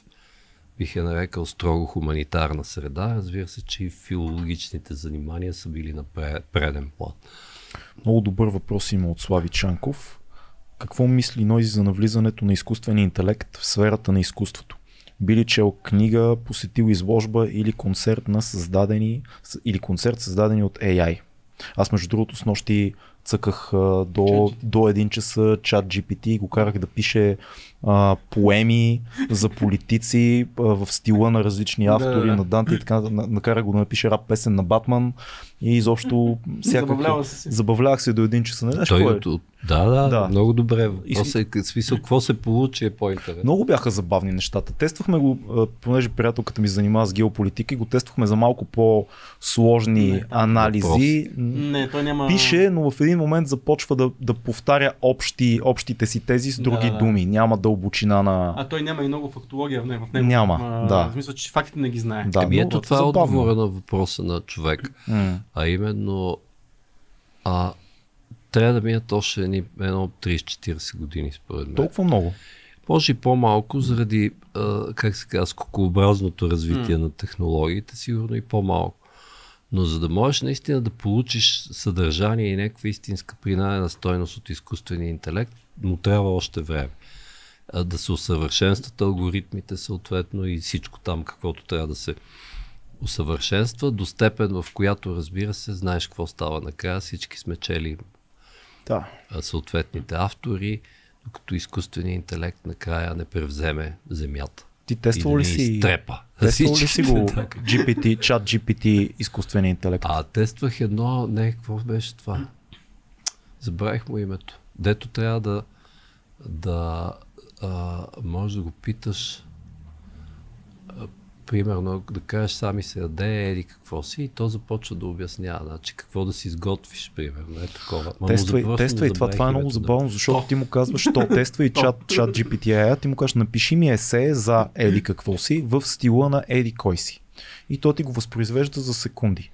бих я нарекал, строго хуманитарна среда, разбира се, че и филологичните занимания са били на пре- преден план. Много добър въпрос има от Слави Чанков. Какво мисли Нойзи за навлизането на изкуствения интелект в сферата на изкуството? Били чел книга, посетил изложба или концерт на създадени или концерт създадени от AI. Аз между другото с нощи цъках до, до един часа чат GPT и го карах да пише а, поеми за политици а, в стила на различни Да, автори, да. на Данте и така. на- Накарах го да напише рап песен на Батман и изобщо всякакви. Забавлява се си. Забавлявах се до един часа. Не знаеш Той, кой е? от, да, да, Да. да, много добре. И Въпросът е, смисъл, какво се получи е по-интересно. Много бяха забавни нещата. Тествахме го, понеже приятелката ми занимава с геополитика и го тествахме за малко по-сложни Не, анализи. Не, той няма... Пише, но в един момент започва да, да повтаря общи, общите си тези с Да, други да. думи. Няма дълбочина на... А той няма и много фактология в него. В него. Няма, а, да. В смисъл, че фактите не ги знае. Да, Ами много ето това е отговора на въпроса на човек. М. А именно, а, трябва да минат още едни, едно 30-40 години, според мен. Толкова много. Може и по-малко, заради, а, как се казва, скокообразното развитие на технологиите, сигурно и по-малко. Но за да можеш наистина да получиш съдържание и някаква истинска принадена стойност от изкуствения интелект, му трябва още време. А, да се усъвършенстват алгоритмите съответно и всичко там, каквото трябва да се усъвършенства, до степен в която, разбира се, знаеш какво става накрая. Всички сме чели Да. съответните автори, докато изкуственият интелект накрая не превземе земята. Ти тествал ли си... изтрепа. Тествал ли си го. GPT, чат GPT, изкуствения интелект? А, тествах едно, не, какво беше това? Забравих му името. Дето трябва да, да а, може да го питаш, а, примерно, да кажеш сами се яде, еди какво си, и то започва да обяснява, значи какво да си изготвиш, примерно, е такова. Ма му Тествай, тествай това, това е много забавно, защото ти му казваш, що тествай чат, чат GPT ти му кажеш, напиши ми есе за еди какво си в стила на еди кой си. И то ти го възпроизвежда за секунди.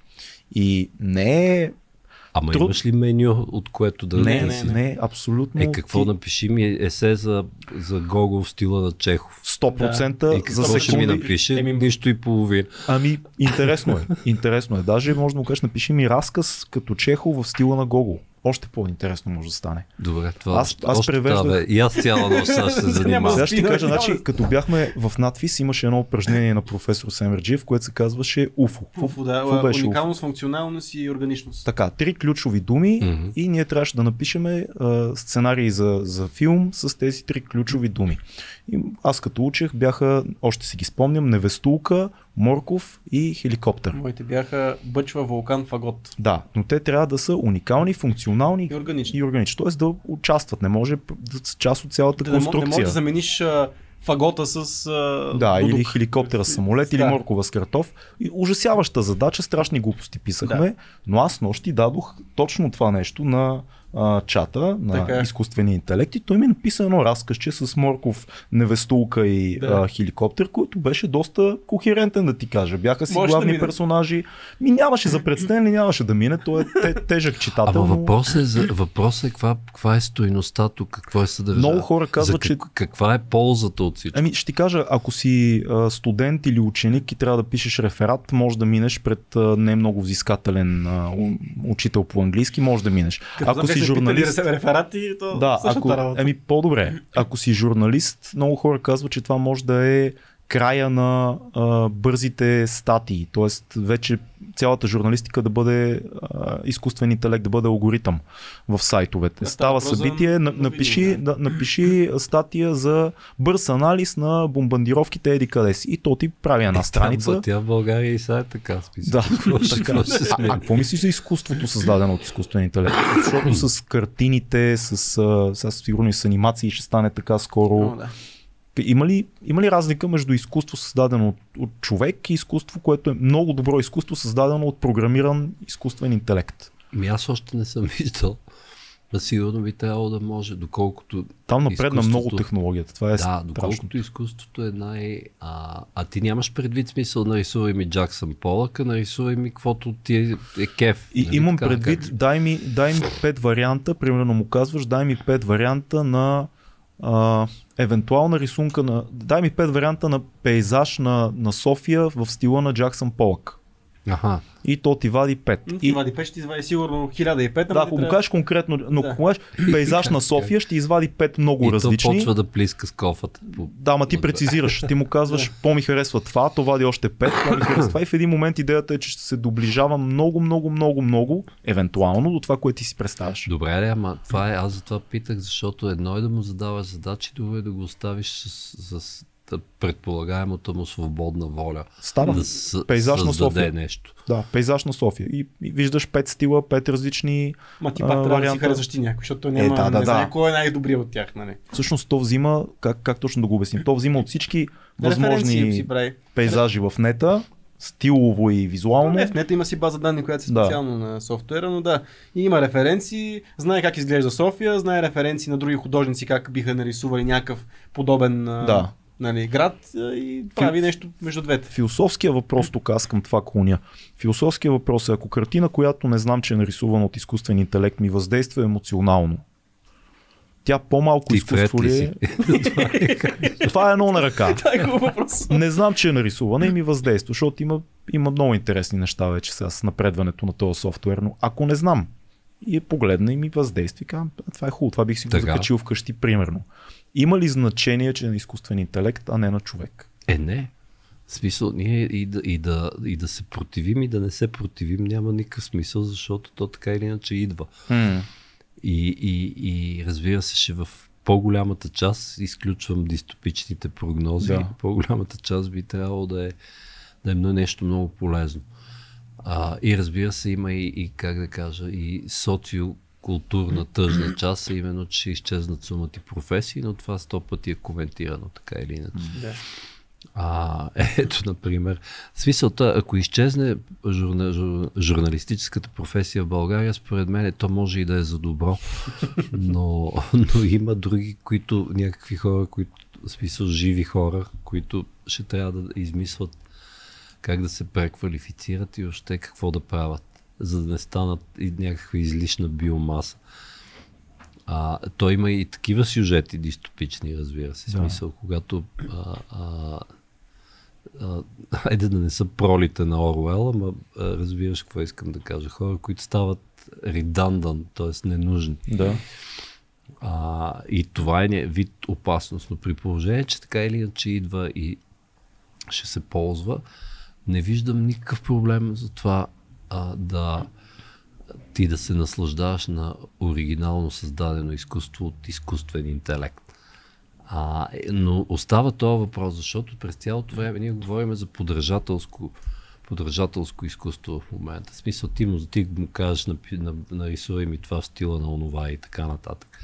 И не е... Ама Труд- имаш ли меню, от което да Не, да не, си- не, абсолютно. Е, какво ти напиши ми есе за, за Гогол в стила на Чехов. 100% Е, за ще ми секунди. напише? Еми- Нищо и половина. Ами, интересно е. Интересно е. Даже може да му кажеш, напиши ми разказ като Чехов в стила на Гогол. Още по-интересно може да стане. Добре, това Аз- аз още превеждах- това, бе. И аз цяла нощ сега ще се занимавам. Сега ще кажа, значи, да- като бяхме в надфис, имаше едно упражнение на професор Семерджиев, което се казваше УФО. Уфо, да, Какво беше УФО? уникалност, функционалност и органичност. Така, три ключови думи Мгм. и ние трябваше да напишем а, сценарии за, за филм с тези три ключови думи. И аз като учех бяха, още си ги спомням, невестулка, морков и хеликоптер. Моите бяха бъчва, вулкан, фагот. Да, но те трябва да са уникални, функционални И органични. и органични. Тоест да участват, не може да са част от цялата Да, не, мо- не конструкция. може да замениш фагота с а, Да, дудук. или хеликоптера с самолет, или Да. моркова с картоф. И ужасяваща задача, страшни глупости писахме, но аз нощи дадох точно това нещо на а, чата, на Така е. изкуствения интелект и той ми написа едно разказче с морков, невестулка и Да. а, хеликоптер, който беше доста кохерентен да ти кажа. Бяха си Може да главни мине. персонажи. Ми нямаше за представяне, нямаше да мине, той е те, тежък читател. Ама но- въпросът е, за, въпросът е каква, каква е стойността тук, какво е съдържанието. Много хора казват, че как, каква е ползата от всичко? Ами ще ти кажа, ако си а, студент или ученик и трябва да пишеш реферат, може да минеш пред а, не много взискателен а, учител по английски, може да минеш. Като ако си запишеш журналист... реферати, то Да, ако, работа. ами по-добре. Ако си журналист, много хора казват, че това може да е края на а, бързите статии, т.е. вече цялата журналистика да бъде а, изкуствен интелект, да бъде алгоритъм в сайтовете. Да, Става събитие, на, новини, напиши, да. да, напиши статия за бърз анализ на бомбардировките еди къде си. И то ти прави една страница. Тя, в България и сега е така списък. Да, така. А, какво мислиш за изкуството, създадено от изкуствен интелект? Защото с картините, с, а, сега сигурно и с анимации ще стане така скоро. О, да. Има ли, има ли разлика между изкуство създадено от, от човек и изкуство, което е много добро изкуство, създадено от програмиран изкуствен интелект? Ми аз още не съм виждал. Но сигурно би трябвало да може, доколкото... Там напредна много технологията. Това е да, страшно. доколкото изкуството е най... А, а ти нямаш предвид смисъл, нарисувай ми Джаксън Полък, а нарисувай ми каквото ти е, е кеф. И нали имам така, предвид, как- дай ми, дай ми пет варианта, примерно му казваш, дай ми пет варианта на а, евентуална рисунка на, дай ми пет варианта на пейзаж на, на София в стила на Джаксън Полък. Аха. И то ти вади пет. И И, вади 5, ще ти извади сигурно 1005. ама да, ако му трябва- кажеш конкретно, но Да. ако кажеш пейзаж на София, ще извади пет много и различни. то почва да плиска с кофата. Да, ма ти прецизираш. Ти му казваш, по-ми харесва това, то вади още пет, по-ми харесва това. И в един момент идеята е, че ще се доближава много, много, много, много, евентуално, до това, което ти си представяш. Добре, де, ама това е, аз затова питах, защото едно е да му задаваш задачи, друго е да го оставиш с, с предполагаемата му свободна воля. Става. Да с, Пейзаж на София. нещо. Да, пейзаж на София. И, и виждаш пет стила, пет различни. Ма ти а, пак трябва да си харесваш ти някой, защото той няма, да, да, не знае да. кой е най-добрият от тях, нали? Всъщност то взима, как, как точно да го обясним? То взима от всички възможни пейзажи в нета, стилово и визуално. Не, в нета има си база данни, която е Да. специално на софтуера, но да. И има референции, знае как изглежда София, знае референции на други художници, как биха нарисували някакъв подобен а, Да. Нали, град и прави нещо между двете. Философския въпрос, тук аз към това клоня. Философския въпрос е, ако картина, която не знам, че е нарисувана от изкуствен интелект, ми въздейства емоционално, тя по-малко Ти изкуство ли е? Това е едно на ръка. Е. Не знам, че е нарисувана и ми въздейства, защото има, има много интересни неща вече сега с напредването на този софтуер, но ако не знам и погледна и ми въздейства и казвам, «А, това е хубаво, това бих си го Така. закачил вкъщи, примерно. Има ли значение, че е на изкуствен интелект, а не на човек? Е, не. В смисъл, ние и да, и, да, и да се противим, и да не се противим, няма никакъв смисъл, защото то така или иначе идва. И, и, и разбира се, ще в по-голямата част, изключвам дистопичните прогнози, Да. по-голямата част би трябвало да е, да е нещо много полезно. А, и разбира се, има и, и как да кажа, и социокултурна тъжна част, именно, че изчезнат сумати професии, но това сто пъти е коментирано, така или иначе. Да. А, ето, например, смисълта, ако изчезне журна, жур, журналистическата професия в България, според мен то може и да е за добро, но, но има други, които, някакви хора, които, в смисъл живи хора, които ще трябва да измислят как да се преквалифицират и още какво да правят, за да не станат и някаква излишна биомаса. А, той има и такива сюжети дистопични, разбира се. Да. Смисъл, когато а, а, а, айде да не са пролите на Оруел, ама а, разбираш какво искам да кажа. Хора, които стават редандан, т.е. ненужни. Да. А, и това е вид опасност, но при положение, че така или иначе идва и ще се ползва, не виждам никакъв проблем за това а, да ти да се наслаждаваш на оригинално създадено изкуство от изкуствен интелект. А, е, но остава този въпрос, защото през цялото време ние говорим за подражателско, подражателско изкуство в момента. В смисъл ти му, ти му кажеш, напи- на, нарисувай ми това в стила на онова и така нататък.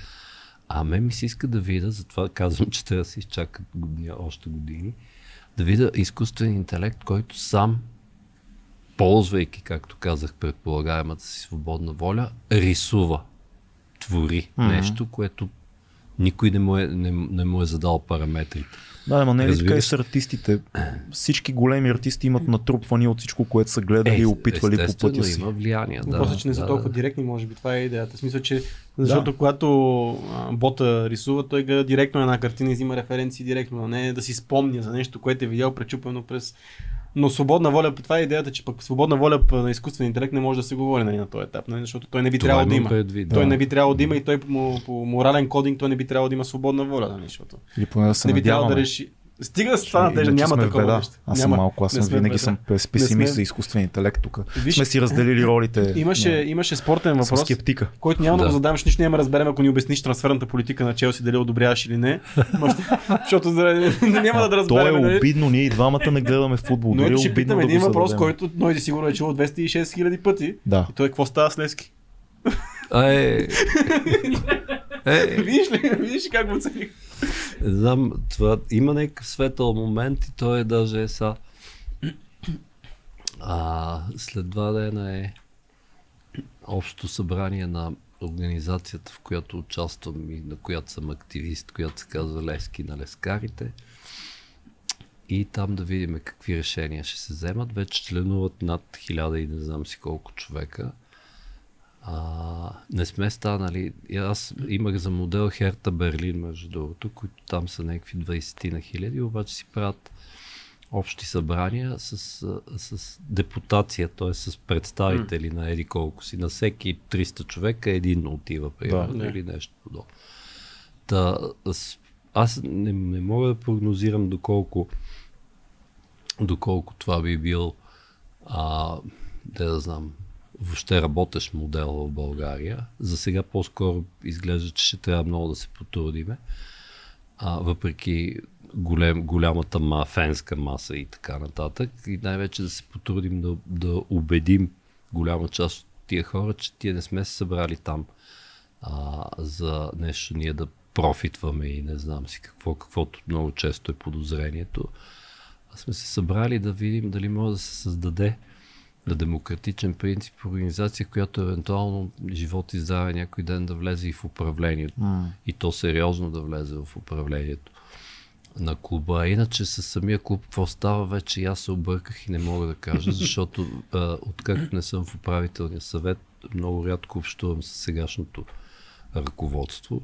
А мен ми се иска да видя, затова казвам, че трябва да се изчакат още години, да видя изкуствен интелект, който сам, ползвайки, както казах, предполагаемата си свободна воля, рисува, твори Мгм. нещо, което никой не му е, не, не му е задал параметрите. Да, ама не е ли така и с артистите? Всички големи артисти имат натрупвани от всичко, което са гледали и опитвали по Е, пътя си. има влияние. Да, Въпросът е, че не са да, толкова да. директни, може би това е идеята. В смисъл, че защото когато а, бота рисува, той гледа директно една картина и взима референции директно, а не да си спомня за нещо, което е видял пречупено през... Но свободна воля, това е идеята, че пък свободна воля на изкуствен интелект не може да се говори нали, на този етап, нали, защото той не би трябвало да има. предвид, Той да. не би трябвало да има и той по, по морален кодинг той не би трябвало да има свободна воля, нали, защото Или поне да се не би трябвало да реши. Стига се това надежда, няма такова беда. нещо. Аз съм Няма. малко, аз съм винаги беда. съм пес- песимист сме- за изкуствен интелект тук. Виж- Сме си разделили ролите. Имаше, Не, имаше спортен въпрос, скептика. който няма да Да. го задам, нищо няма да разберем, ако ни обясниш трансферната политика на Челси, дали одобряваш или не. Защото няма да То разберем. е нали? обидно, ние и двамата не гледаме футбол. Но Дори ето ще обидно питам да един въпрос, който Ной сигурно е чувал 206 хиляди пъти. Да. И той какво става с Лески? Е, е, Видиш ли? Видиш ли как го цели? Не знам, това има някакъв светъл момент и той е даже е са. А, след два дена е общото събрание на организацията, в която участвам и на която съм активист, която се казва Лески на лескарите. И там да видим какви решения ще се вземат. Вече членуват над хиляда и не знам си колко човека. А, не сме станали. Аз имах за модел Херта Берлин, между другото, които там са някакви 20 на хиляди, обаче си правят общи събрания с, с депутация, т.е. с представители на еди колко си. На всеки 300 човека един отива, примерно, Да. или нещо подобно. Та, аз не, не мога да прогнозирам доколко доколко това би бил а, да, да знам, въобще работещ модел в България. За сега по-скоро изглежда, че ще трябва много да се потрудиме. А, въпреки голем, голямата ма, фенска маса и така нататък. И най-вече да се потрудим да, да убедим голяма част от тия хора, че тия не сме се събрали там а, за нещо ние да профитваме и не знам си какво, каквото много често е подозрението. А сме се събрали да видим дали може да се създаде на демократичен принцип организация, която евентуално живот и здраве някой ден да влезе и в управлението. М. И то сериозно да влезе в управлението на клуба. А иначе с самия клуб, какво става вече, аз се обърках и не мога да кажа, защото а, откакто не съм в управителния съвет, много рядко общувам с сегашното ръководство.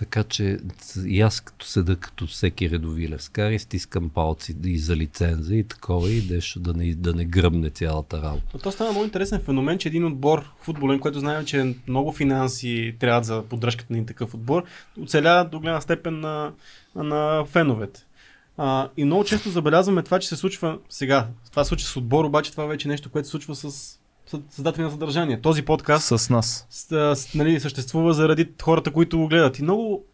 Така че и аз като седа като всеки редови левскар стискам палци и за лиценза и такова и нещо да не, да не гръмне цялата работа. Но то става много интересен феномен, че един отбор футболен, който знаем, че много финанси трябва за поддръжката на един такъв отбор, оцеля до голяма степен на, на феновете. А, и много често забелязваме това, че се случва сега. Това се случва с отбор, обаче това вече е нещо, което се случва с- създатели на съдържание. Този подкаст С нас. с, с, нали, съществува заради хората, които го гледат. И много.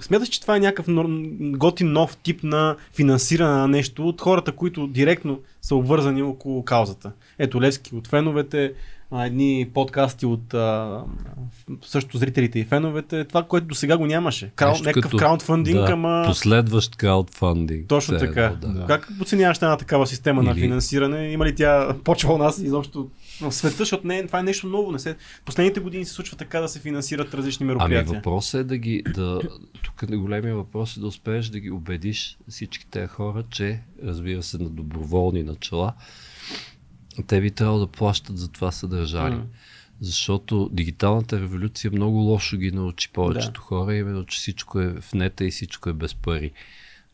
Смяташ, че това е някакъв готин нов тип на финансиране на нещо от хората, които директно са обвързани около каузата. Ето Левски от феновете, едни подкасти от а, също зрителите и феновете. Това, което до сега го нямаше. Крау, някакъв като- краудфандинг, да, ама... Последващ краудфандинг. Точно така. Да. Как оценяваш една такава система на Или- финансиране? Има ли тя почва у нас изобщо в света, защото не, е- това е нещо ново. Не се... Последните години се случва така да се финансират различни Ами мероприятия. въпросът е да ги, да, тук е големия въпрос е да успееш да ги убедиш всички тези хора, че, разбира се, на доброволни начала, те би трябвало да плащат за това съдържание. М. Защото дигиталната революция много лошо ги научи повечето хора, именно, че всичко е в нета и всичко е без пари.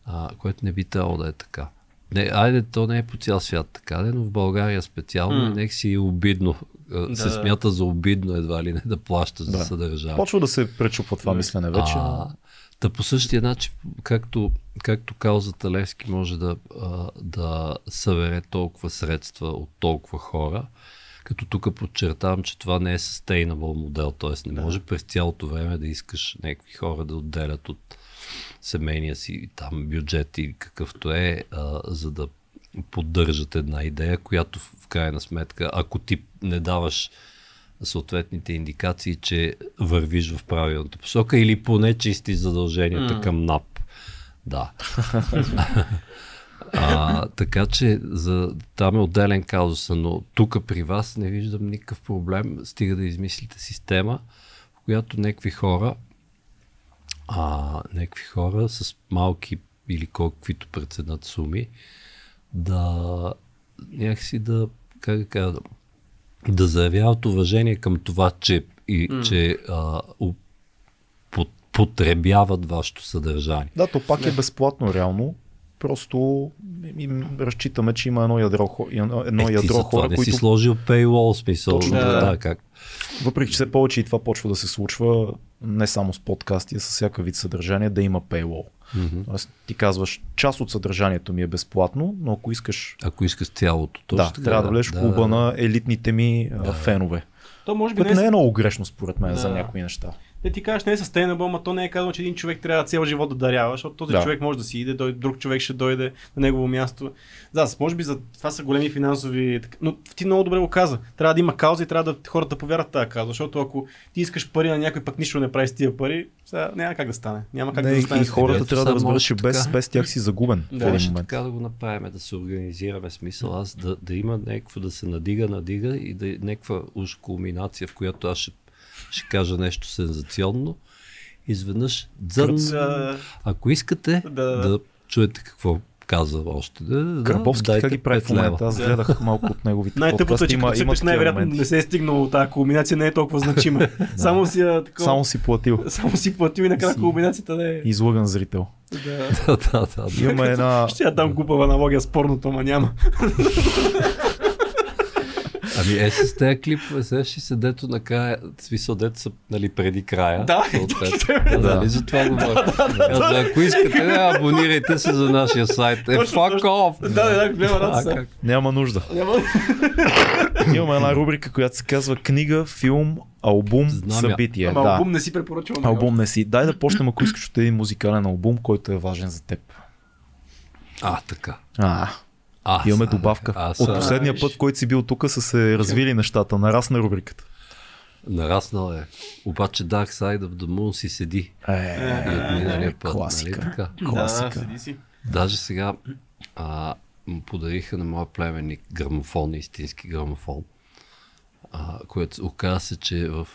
А, което не би трябвало да е така. Не, айде, то не е по цял свят така, де, но в България специално М. нек си е обидно. Да. Се Да. смята за обидно едва ли не да плащаш за Да. съдържание. Почва да се пречупва това мислене вече. А, Та по същия начин, както, както каузата Левски може да, да събере толкова средства от толкова хора, като тук подчертавам, че това не е sustainable модел, т.е. не може през цялото време да искаш някакви хора да отделят от семейния си там бюджет и какъвто е, а, за да поддържат една идея, която в, крайна сметка, ако ти не даваш съответните индикации, че вървиш в правилната посока или поне чисти задълженията М. към НАП. Да. а, така че за, там е отделен казус, но тук при вас не виждам никакъв проблем, стига да измислите система, в която някакви хора а, някакви хора с малки или колкото преценят суми да някакси да, как да кажа, да заявяват уважение към това, че, и, М. че а, у, под, потребяват вашето съдържание. Да, то пак е безплатно реално. Просто им разчитаме, че има едно ядро, хо- едно, едно е, ядро за хора, не които си сложил paywall смисъл. Точно да, така. да, как? въпреки че все повече и това почва да се случва не само с подкасти, а с всяка вид съдържание, да има paywall. Мгм. Тоест, ти казваш, част от съдържанието ми е безплатно, но ако искаш, Ако искаш цялото, точно да, така, трябва да влезеш в клуба на елитните ми а, фенове. То може би Което не не е... много грешно според мен за Да. някои неща. Те ти кажеш не е sustainable, ама то не е казано, че един човек трябва цял живот да дарява, защото този Да. човек може да си иде, дой, друг човек ще дойде на негово място. Да, може би за това са големи финансови. Но ти много добре го каза. Трябва да има кауза и трябва да хората повярват тази кауза, защото ако ти искаш пари на някой, пък нищо не прави с тия пари, сега няма как да стане. Няма как Не, да и, стане. и хората трябва да разберат, че без, без тях си загубен Да. в един момент. така да го направим, да се организираме смисъл, аз да, да има някакво да се надига, надига и да е някаква уж кулминация, в която аз ще, ще кажа нещо сензационно. Изведнъж дзън, Да. ако искате Да, да, да, да. чуете какво каза още. Да, да, Карповски дайте така ги прави в 5 лева. момента. Аз Да. гледах малко от неговите Най-тъпото е, че като най-вероятно не се е стигнало тази кулминация, не е толкова значима. Само си, такова, Само си платил. само си платил и накрая кулминацията да е. Излъган зрител. Да. да, да, да. Имаме една... Ще я дам глупава аналогия с порното, ама няма. Ами е с тези клипове, сега ще се дето накрая, смисъл дето са нали, преди края. Да, съответно. да. да, нали, за това говоря. Казва, Ако искате, да, абонирайте се за нашия сайт. Е, fuck off! Да, да, радост. как? Няма нужда. Имаме една рубрика, която се казва книга, филм, албум, Знам събитие. Ама да. албум не си препоръчвам. Албум не си. Дай да почнем, ако искаш от един музикален албум, който е важен за теб. А, така. А, А, имаме добавка. А, От последния път, в който си бил тук, са се развили нещата. Нарасна рубриката. нараснал е. Обаче Dark Side of the Moon си седи. Е, И от миналия път, класика. нали така? Да, класика. седи си. Даже сега а, му подариха на моя племенник грамофон, истински грамофон. А, което оказа се, че в...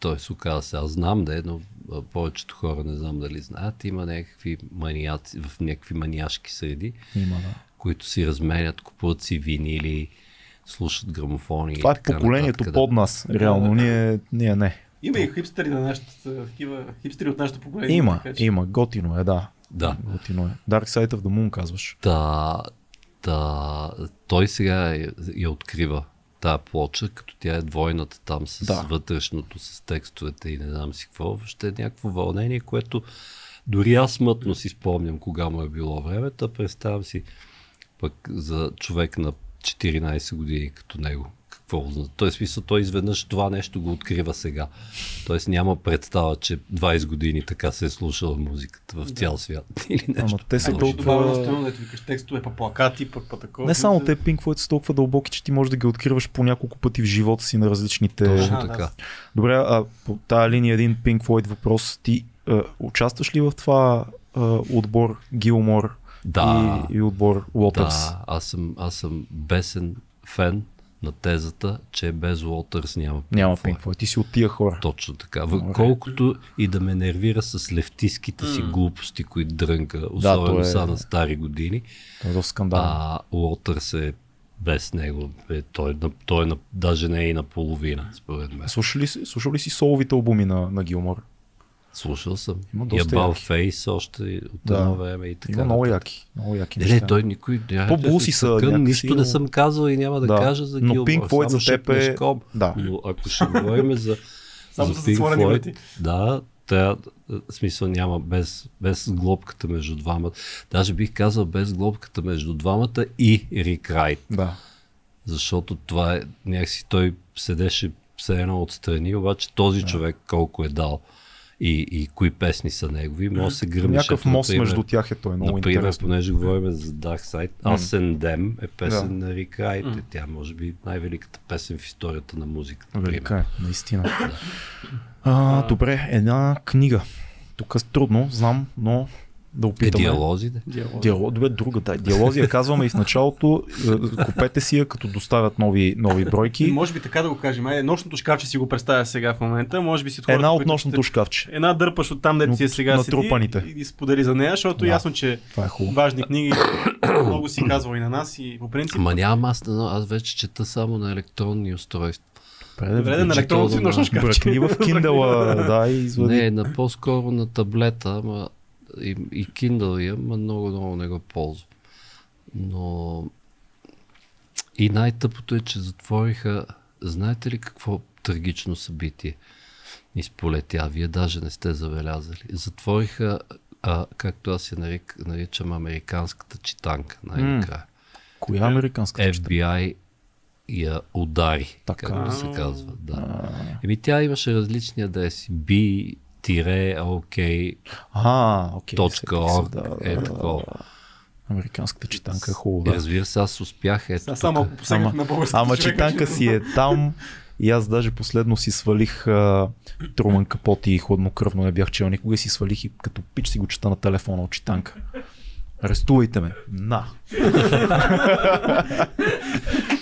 Той се оказа се, аз знам да е, но повечето хора не знам дали знаят, има някакви маниаци, в някакви маниашки среди, Има, да. които си разменят, купуват си винили, слушат грамофони. Това е така поколението нататък, под нас. Реално, ние, ние не. Има и хипстери на нашата, такива хипстери от нашето поколение. Има, така че- има. Готино е, да. Да. Готино е. Dark Side of the Moon казваш. Та, та, той сега я, я открива тая плоча, като тя е двойната там с Да. вътрешното, с текстовете и не знам си какво. Ще е някакво вълнение, което дори аз смътно си спомням кога му е било времето, представям си пък за човек на 14 години като него. Какво означава? Той смисъл, той изведнъж това нещо го открива сега. Тоест няма представа, че 20 години така се е слушала музиката в цял свят. Или нещо. Ама те са добавя толкова... текстове, па плакати, пък па такова. Не само те Pink Floyd са толкова дълбоки, че ти можеш да ги откриваш по няколко пъти в живота си на различните... Точно така. Добре, а по тази линия един Pink Floyd въпрос. Ти а, участваш ли в това а, отбор Гилмор Да. и, и отбор Waters? Да, аз съм, аз съм бесен фен на тезата, че без Уолтърс няма Pink Няма. Pink Floyd. Ти си от тия хора. Точно така. Добре. Колкото и да ме нервира с левтиските си глупости, които дрънка, особено то е- са на стари години, Това е доста скандално. а Уолтърс е без него. Е, той, е на- той е на, даже не е и наполовина, според мен. Слушал ли, си- слушал ли си соловите албуми на, на Гилмор? Слушал съм. Има доста яки. Face още от Да. едно време и така. Има много яки. Много яки Не, не, неща. той никой. да се са някакси, Нищо но- не съм казал и няма да, Да. кажа за Но Гилмор. Pink Floyd за теб е-. Да. Но ако ще говорим за, Само за Pink Floyd, да, тя, смисъл няма без, без глобката между двамата. Даже бих казал без глобката между двамата и Рик Райт. Да. Защото това е, някакси той седеше все едно отстрани, обаче този човек колко е дал и, и кои песни са негови, може да се гръмиш. Някакъв мост например, между тях е той. Много Например, интересно. понеже говорим за Dark Side, Ascendem е песен Да. на Рик Райт. Mm. Тя може би най-великата песен в историята на музиката. Велика е, наистина. а, добре, една книга. Тук е трудно, знам, но да Е, опитаме. диалозите. Диалог, добре, друга, да. Диалози я казваме и в началото. Е, Купете си я, като доставят нови, нови бройки. Може би така да го кажем. Айде, нощното шкафче си го представя сега в момента. Може би си хората, Една от които нощното ще- шкафче. Една дърпаш от там, дето си е сега Натрупаните. седи и, и сподели за нея, защото Да. ясно, че Това е хубаво. важни книги много си казва и на нас и по принцип. Ама нямам аз, но аз вече чета само на електронни устройства. Добре, Добре, да, на електронното си нощно на- шкафче. Бръкни в Kindle, да, и извади. Не, на по-скоро на таблета, ама и, и Kindle имам, ама много, много не го ползвам. Но и най-тъпото е, че затвориха, знаете ли какво трагично събитие ни сполетя? Вие даже не сте забелязали. Затвориха а, както аз я нарик, наричам американската читанка най-накрая. Коя американска чета? FBI я удари, Така. както се казва. Да. Еми тя имаше различни адреси. B, тире, А, окей. точка е такова. Американската читанка е хубаво, И да. Разбира се, аз успях. Ето Сега само ако Ама- на български Ама човек, читанка си е там и аз даже последно си свалих а, Труман Капоти и хладнокръвно не бях чел никога и си свалих и като пич си го чета на телефона от читанка. Арестувайте ме. На.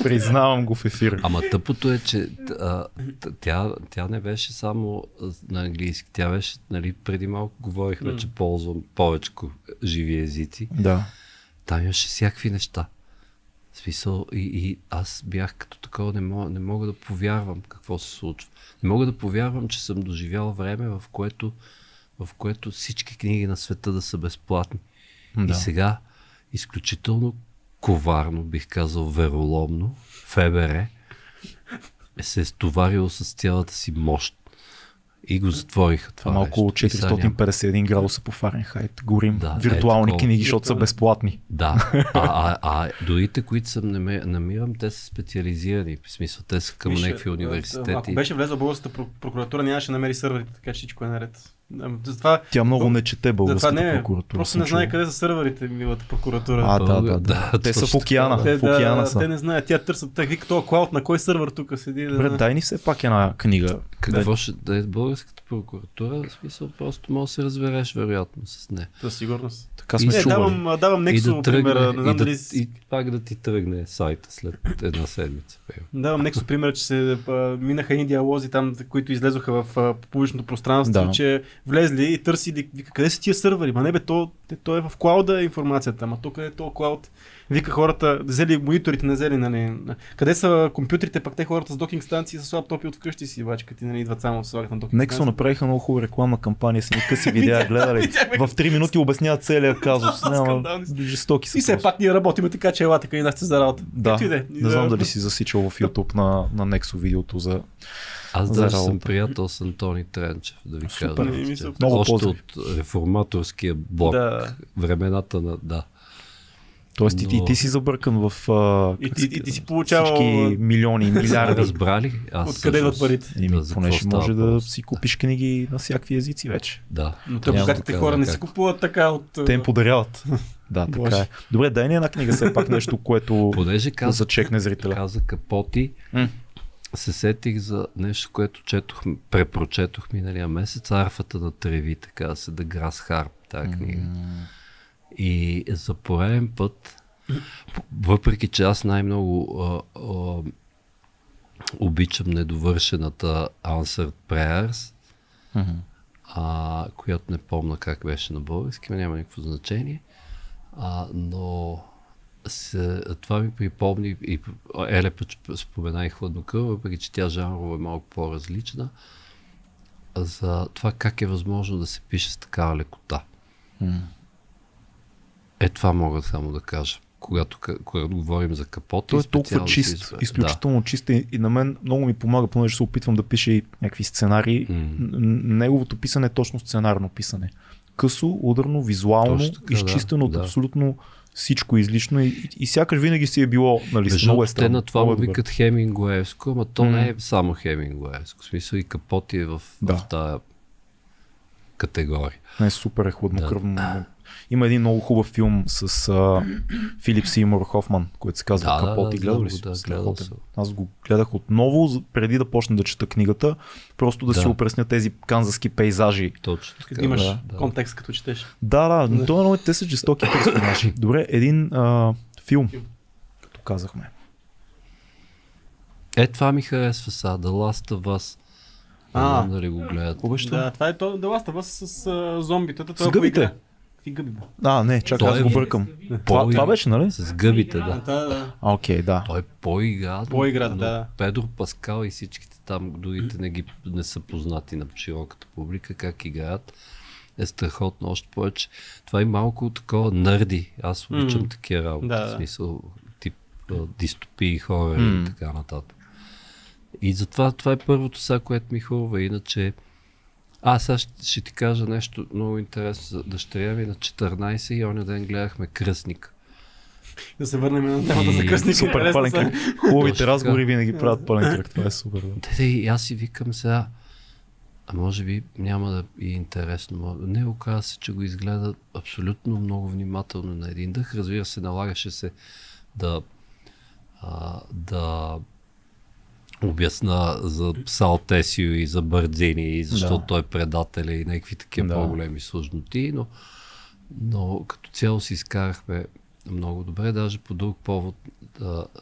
Признавам го в ефир. Ама тъпото е, че а, тя, тя не беше само на английски. Тя беше, нали, преди малко говорихме, че ползвам повече живи езици. Да. Там имаше всякакви неща. В смисъл, и, и аз бях като такова, не мога, не мога да повярвам какво се случва. Не мога да повярвам, че съм доживял време, в което, в което всички книги на света да са безплатни. Да. И сега, изключително коварно, бих казал, вероломно, ФБР се е стоварило с цялата си мощ. И го затвориха това Това около нещо. И сега няма- 451 градуса по Фаренхайт. Горим Да, виртуални е книги, защото са безплатни. Да, а, а, а дорите, които съм намирам, те са специализирани. В смисъл, те са към Виж, някакви а, университети. Ако беше влезла българската про- прокуратура, нямаше намери сървърите, така че всичко е наред. А, Затова, Тя много не чете българската не, прокуратура. просто не знае къде са сървърите, милата прокуратура. А, да, да, да. Те са в океана. те, В океана да, са. те не знаят, тя търсят, те вика този клауд, на кой сървър тук седи. Да, Добре, дай ни все пак една книга. Какво ще да е българската прокуратура? В смисъл, просто може да се разбереш вероятно с нея. Със сигурност. Така И сме Не, давам, давам и Nexo, да примера. Не знам и, да, дали... и пак да ти тръгне сайта след една седмица. Давам Nexo пример, че се минаха едни диалози там, които излезоха в публичното пространство, че влезли и търсили, вика, къде са тия сървъри? Ма не бе, то, то е в клауда информацията, ама къде е то клауд? Вика хората, взели мониторите, не взели, нали. Къде са компютрите, пък те хората с докинг станции с лаптопи от вкъщи си, бачкати, нали, идват само слагат на докинг Нексо направиха много хубава рекламна кампания, си къси видеа, гледали. В 3 минути обясняват целият казус. Няма, жестоки са. И все пак ние работиме така, че елате къде сте за работа. Да е. не знам дали си засичал в YouTube на, на Nexo видеото за... Аз За даже съм работа. приятел с Антони Тренчев, да ви Супер. кажа. Ми се- Много Още поздрави. от реформаторския блок, Да. времената на... Да. Тоест и, Но- и ти си забъркан в а, И ти- и ти си всички получавал- милиони, Сте милиарди. разбрали? Аз Откъде идват парите? Еми, Да, понеже може да си купиш книги на всякакви езици вече. Да. Но те богатите хора не си купуват така от... Те им подаряват. Да, така Боже. е. Добре, дай ни една книга, все пак нещо, което Понеже да каза, зачекне зрителя. каза Капоти. Се сетих за нещо, което четох, препрочетох миналия месец, Арфата на треви, така се да Грас Харп, тази книга. И за пореден път, въпреки че аз най-много а, а, обичам недовършената Answered Prayers, а, която не помня как беше на български, но няма никакво значение. А, но се, това ми припомни и Еле пък спомена и хладнокръв, въпреки че тя жанрово е малко по-различна, за това как е възможно да се пише с такава лекота. М. Е, това мога само да кажа. Когато, когато говорим за капота. Той е толкова чист, избра- изключително чист и и на мен много ми помага, понеже се опитвам да пиша и някакви сценарии. Н- Неговото писане е точно сценарно писане. Късо, ударно, визуално, така, изчистено от да, да. абсолютно абсолютно всичко излишно и, и, сякаш винаги си е било на листа. Между Много е другото, те странно. на това му викат Хемингуевско, ама то М. не е само Хемингуевско. В смисъл и Капоти е в, Да. в тази категория. Не, супер е хладнокръвно. Има един много хубав филм с а, Филип Сеймур Хофман, който се казва Да, да, Капот да, и гледал знам ли го, си? да, гледал съм. Аз го гледах отново, преди да почна да чета книгата, просто да, Да. си опресня тези канзаски пейзажи. Точно така. Имаш да. контекст, като четеш. Да, да, но това е много, те са жестоки персонажи. Добре, един а, филм, като казахме. Е, това ми харесва сега, The Last of Us. Не А. знам дали го гледат. Да, това? е то, The Last of Us с зомбитата. С той е гъбите? Поигра. Какви гъби, бе? А, не, чакай, аз е- го бъркам. Това, беше, нали? С гъбите, Да, да. да, Окей, да. Той е по-игра. По-игра, но да. Педро Паскал и всичките там, другите не, ги, не са познати на широката публика, как играят. Е страхотно, още повече. Това е малко такова нърди. Аз обичам М. такива работи. Да, В смисъл, тип дистопии, хора М. и така нататък. И затова това е първото сега, което ми хрумва. Иначе А, сега ще, ще ти кажа нещо много интересно за дъщеря ми на 14 и оня ден гледахме Кръстник. Да се върнем на темата И за късник. Супер пълен кръг. Хубавите разговори винаги правят пълен кръг. Това е супер. да. Те, и аз си викам сега, а може би няма да е интересно. Не, оказа се, че го изгледа абсолютно много внимателно на един дъх. Разбира се, налагаше се да, а, да обясна за Салтесио и за Бърдзини, и защото Да. той е предател и някакви такива Да. по-големи сложноти, но, но като цяло си изкарахме много добре. Даже по друг повод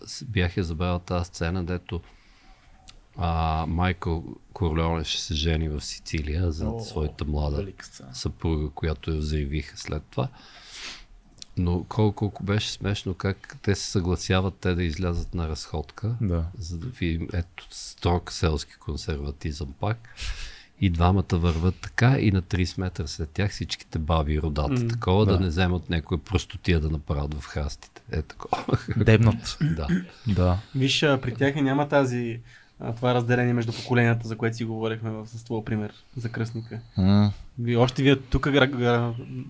с- бях я забравил тази сцена, дето а, Майкъл Корлеоне ще се жени в Сицилия за О, своята млада съпруга, която я взривиха след това. Но колко, колко беше смешно как те се съгласяват те да излязат на разходка, Да. за да видим ето строг селски консерватизъм пак. И двамата върват така и на 30 метра след тях всичките баби и родата. М, такова да. да. не вземат някоя простотия да направят в храстите. Е такова. Дебнат. да. Да. Виж, при тях няма тази а, това разделение между поколенията, за което си говорихме с твоя пример за кръстника. Ви, още вие тук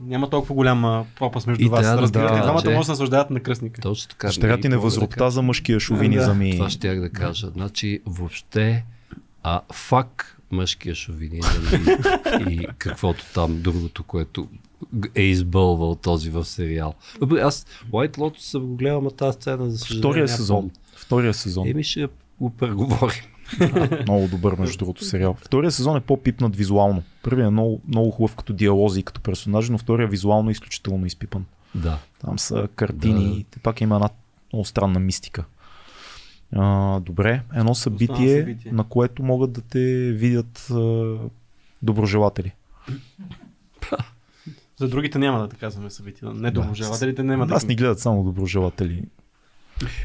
няма толкова голяма пропаст между И вас. да Разбирате, кажа, двамата че- може да се наслаждават на кръстника. Точно така. Дъщеря ти не мога да за мъжкия шовинизъм и... Това щях да кажа. Значи, въобще, а фак мъжкия шовинизъм и, и каквото там другото, което е избълвал този в сериал. Аз White Lotus съм го гледал, ама тази сцена за съжаление. Втория сезон. Втория сезон. Еми ще го преговорим. Много добър, между другото, сериал. Втория сезон е по-пипнат визуално. Първият е много, много хубав като диалози и като персонажи, но втория е визуално изключително изпипан. Да. Там са картини, да. пак има една много странна мистика. А, добре, едно събитие, събитие. на което могат да те видят а, доброжелатели. За другите няма да те казваме събития. Не доброжелателите няма да Нас ни гледат само доброжелатели.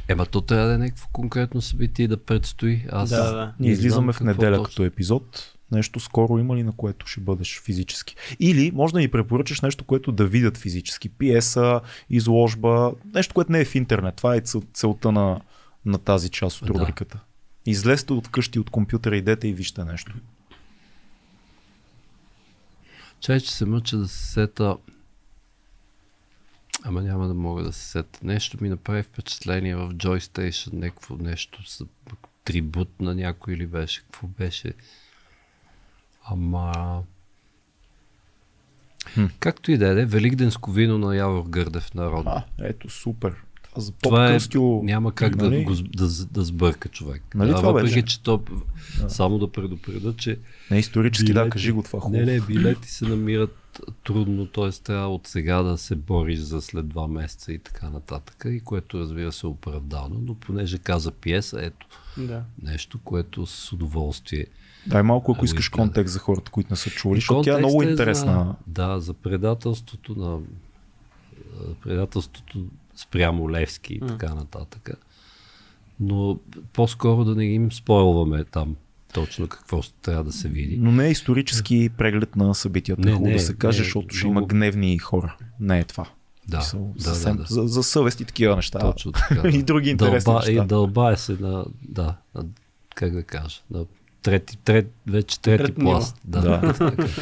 Ема то трябва да е някакво конкретно събитие да предстои. Аз Да, да. Ние не излизаме в неделя точно. като епизод. Нещо скоро има ли на което ще бъдеш физически? Или може да ни препоръчаш нещо, което да видят физически. Пиеса, изложба, нещо, което не е в интернет. Това е цел- целта на, на тази част от Да. рубриката. Излезте от вкъщи от компютъра, идете и вижте нещо. Чай, че се мъча да се сета. Ама няма да мога да се сета. Нещо ми направи впечатление в Joy Station, някакво нещо с трибут на някой или беше. Какво беше? Ама... Хм. Както и да е, Великденско вино на Явор Гърдев народно. А, ето, супер. Това за Това е, няма как нали? да, го, с- да, да сбърка човек. Нали а, това въпреки, че то, само да предупреда, че Не исторически, да, билети- кажи го това хубаво. Не, не, билети се намират трудно, т.е. трябва от сега да се бориш за след два месеца и така нататък, и което разбира се е оправдано, но понеже каза пиеса, ето Да. нещо, което с удоволствие. Дай малко, ако искаш да. контекст за хората, които не са чули, защото тя е много интересна. За, да, за предателството на предателството спрямо Левски и така нататък. Но по-скоро да не им спойлваме там точно какво трябва да се види. Но не е исторически преглед на събитията. Не, Не, хубаво да се каже, не, защото ще много- има гневни хора. Не е това. Да, да, съвсем, да, да. За, за съвест и такива неща. Точно така. и други интересни дълба, неща. И дълбае се на, да, на, как да кажа, на трети, трет, вече трети Трет ниво. пласт. Да, Да.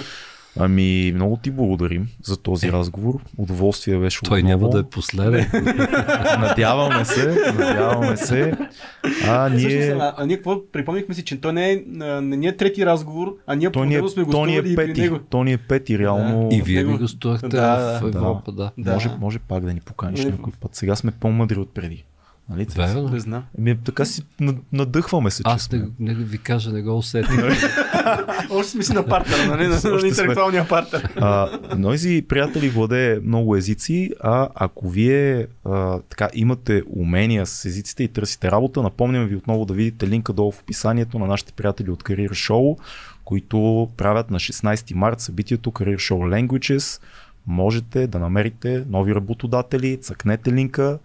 Ами, много ти благодарим за този разговор. Удоволствие беше Той отново. няма да е последен. Надяваме се, надяваме се. А Ние... ние... а, а ние какво? Припомнихме си, че той не е, не е трети разговор, а ние То по ни е, сме то ни е пети. него. То ни е пети, реално. и вие ми гостувахте Да, в да. Европа, да. Да. Може, може пак да ни поканиш Нали? някой път. Сега сме по-мъдри от преди. Нали? Верно. Не знам. Ами, така си над- надъхваме се, Аз не, не ви кажа, не го усетих. Още сме си на партера, нали? На, на интелектуалния партер. А, Нойзи, приятели, владее много езици, а ако вие а, така имате умения с езиците и търсите работа, напомням ви отново да видите линка долу в описанието на нашите приятели от Career Show, които правят на 16 март събитието Career Show Languages. Можете да намерите нови работодатели, цъкнете линка,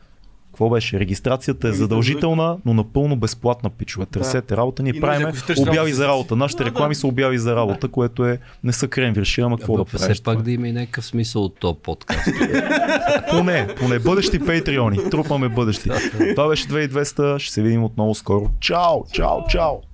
какво беше? Регистрацията е задължителна, но напълно безплатна, пичове. Търсете работа. Ние И правим ако си търсиш обяви за работа. Нашите реклами са обяви за работа, което е не са кренвирши, ама какво да правиш? все пак да има и някакъв смисъл от този подкаст. Поне, поне бъдещи патреони. Трупаме бъдещи. Това беше 2200. Ще се видим отново скоро. Чао, чао, чао.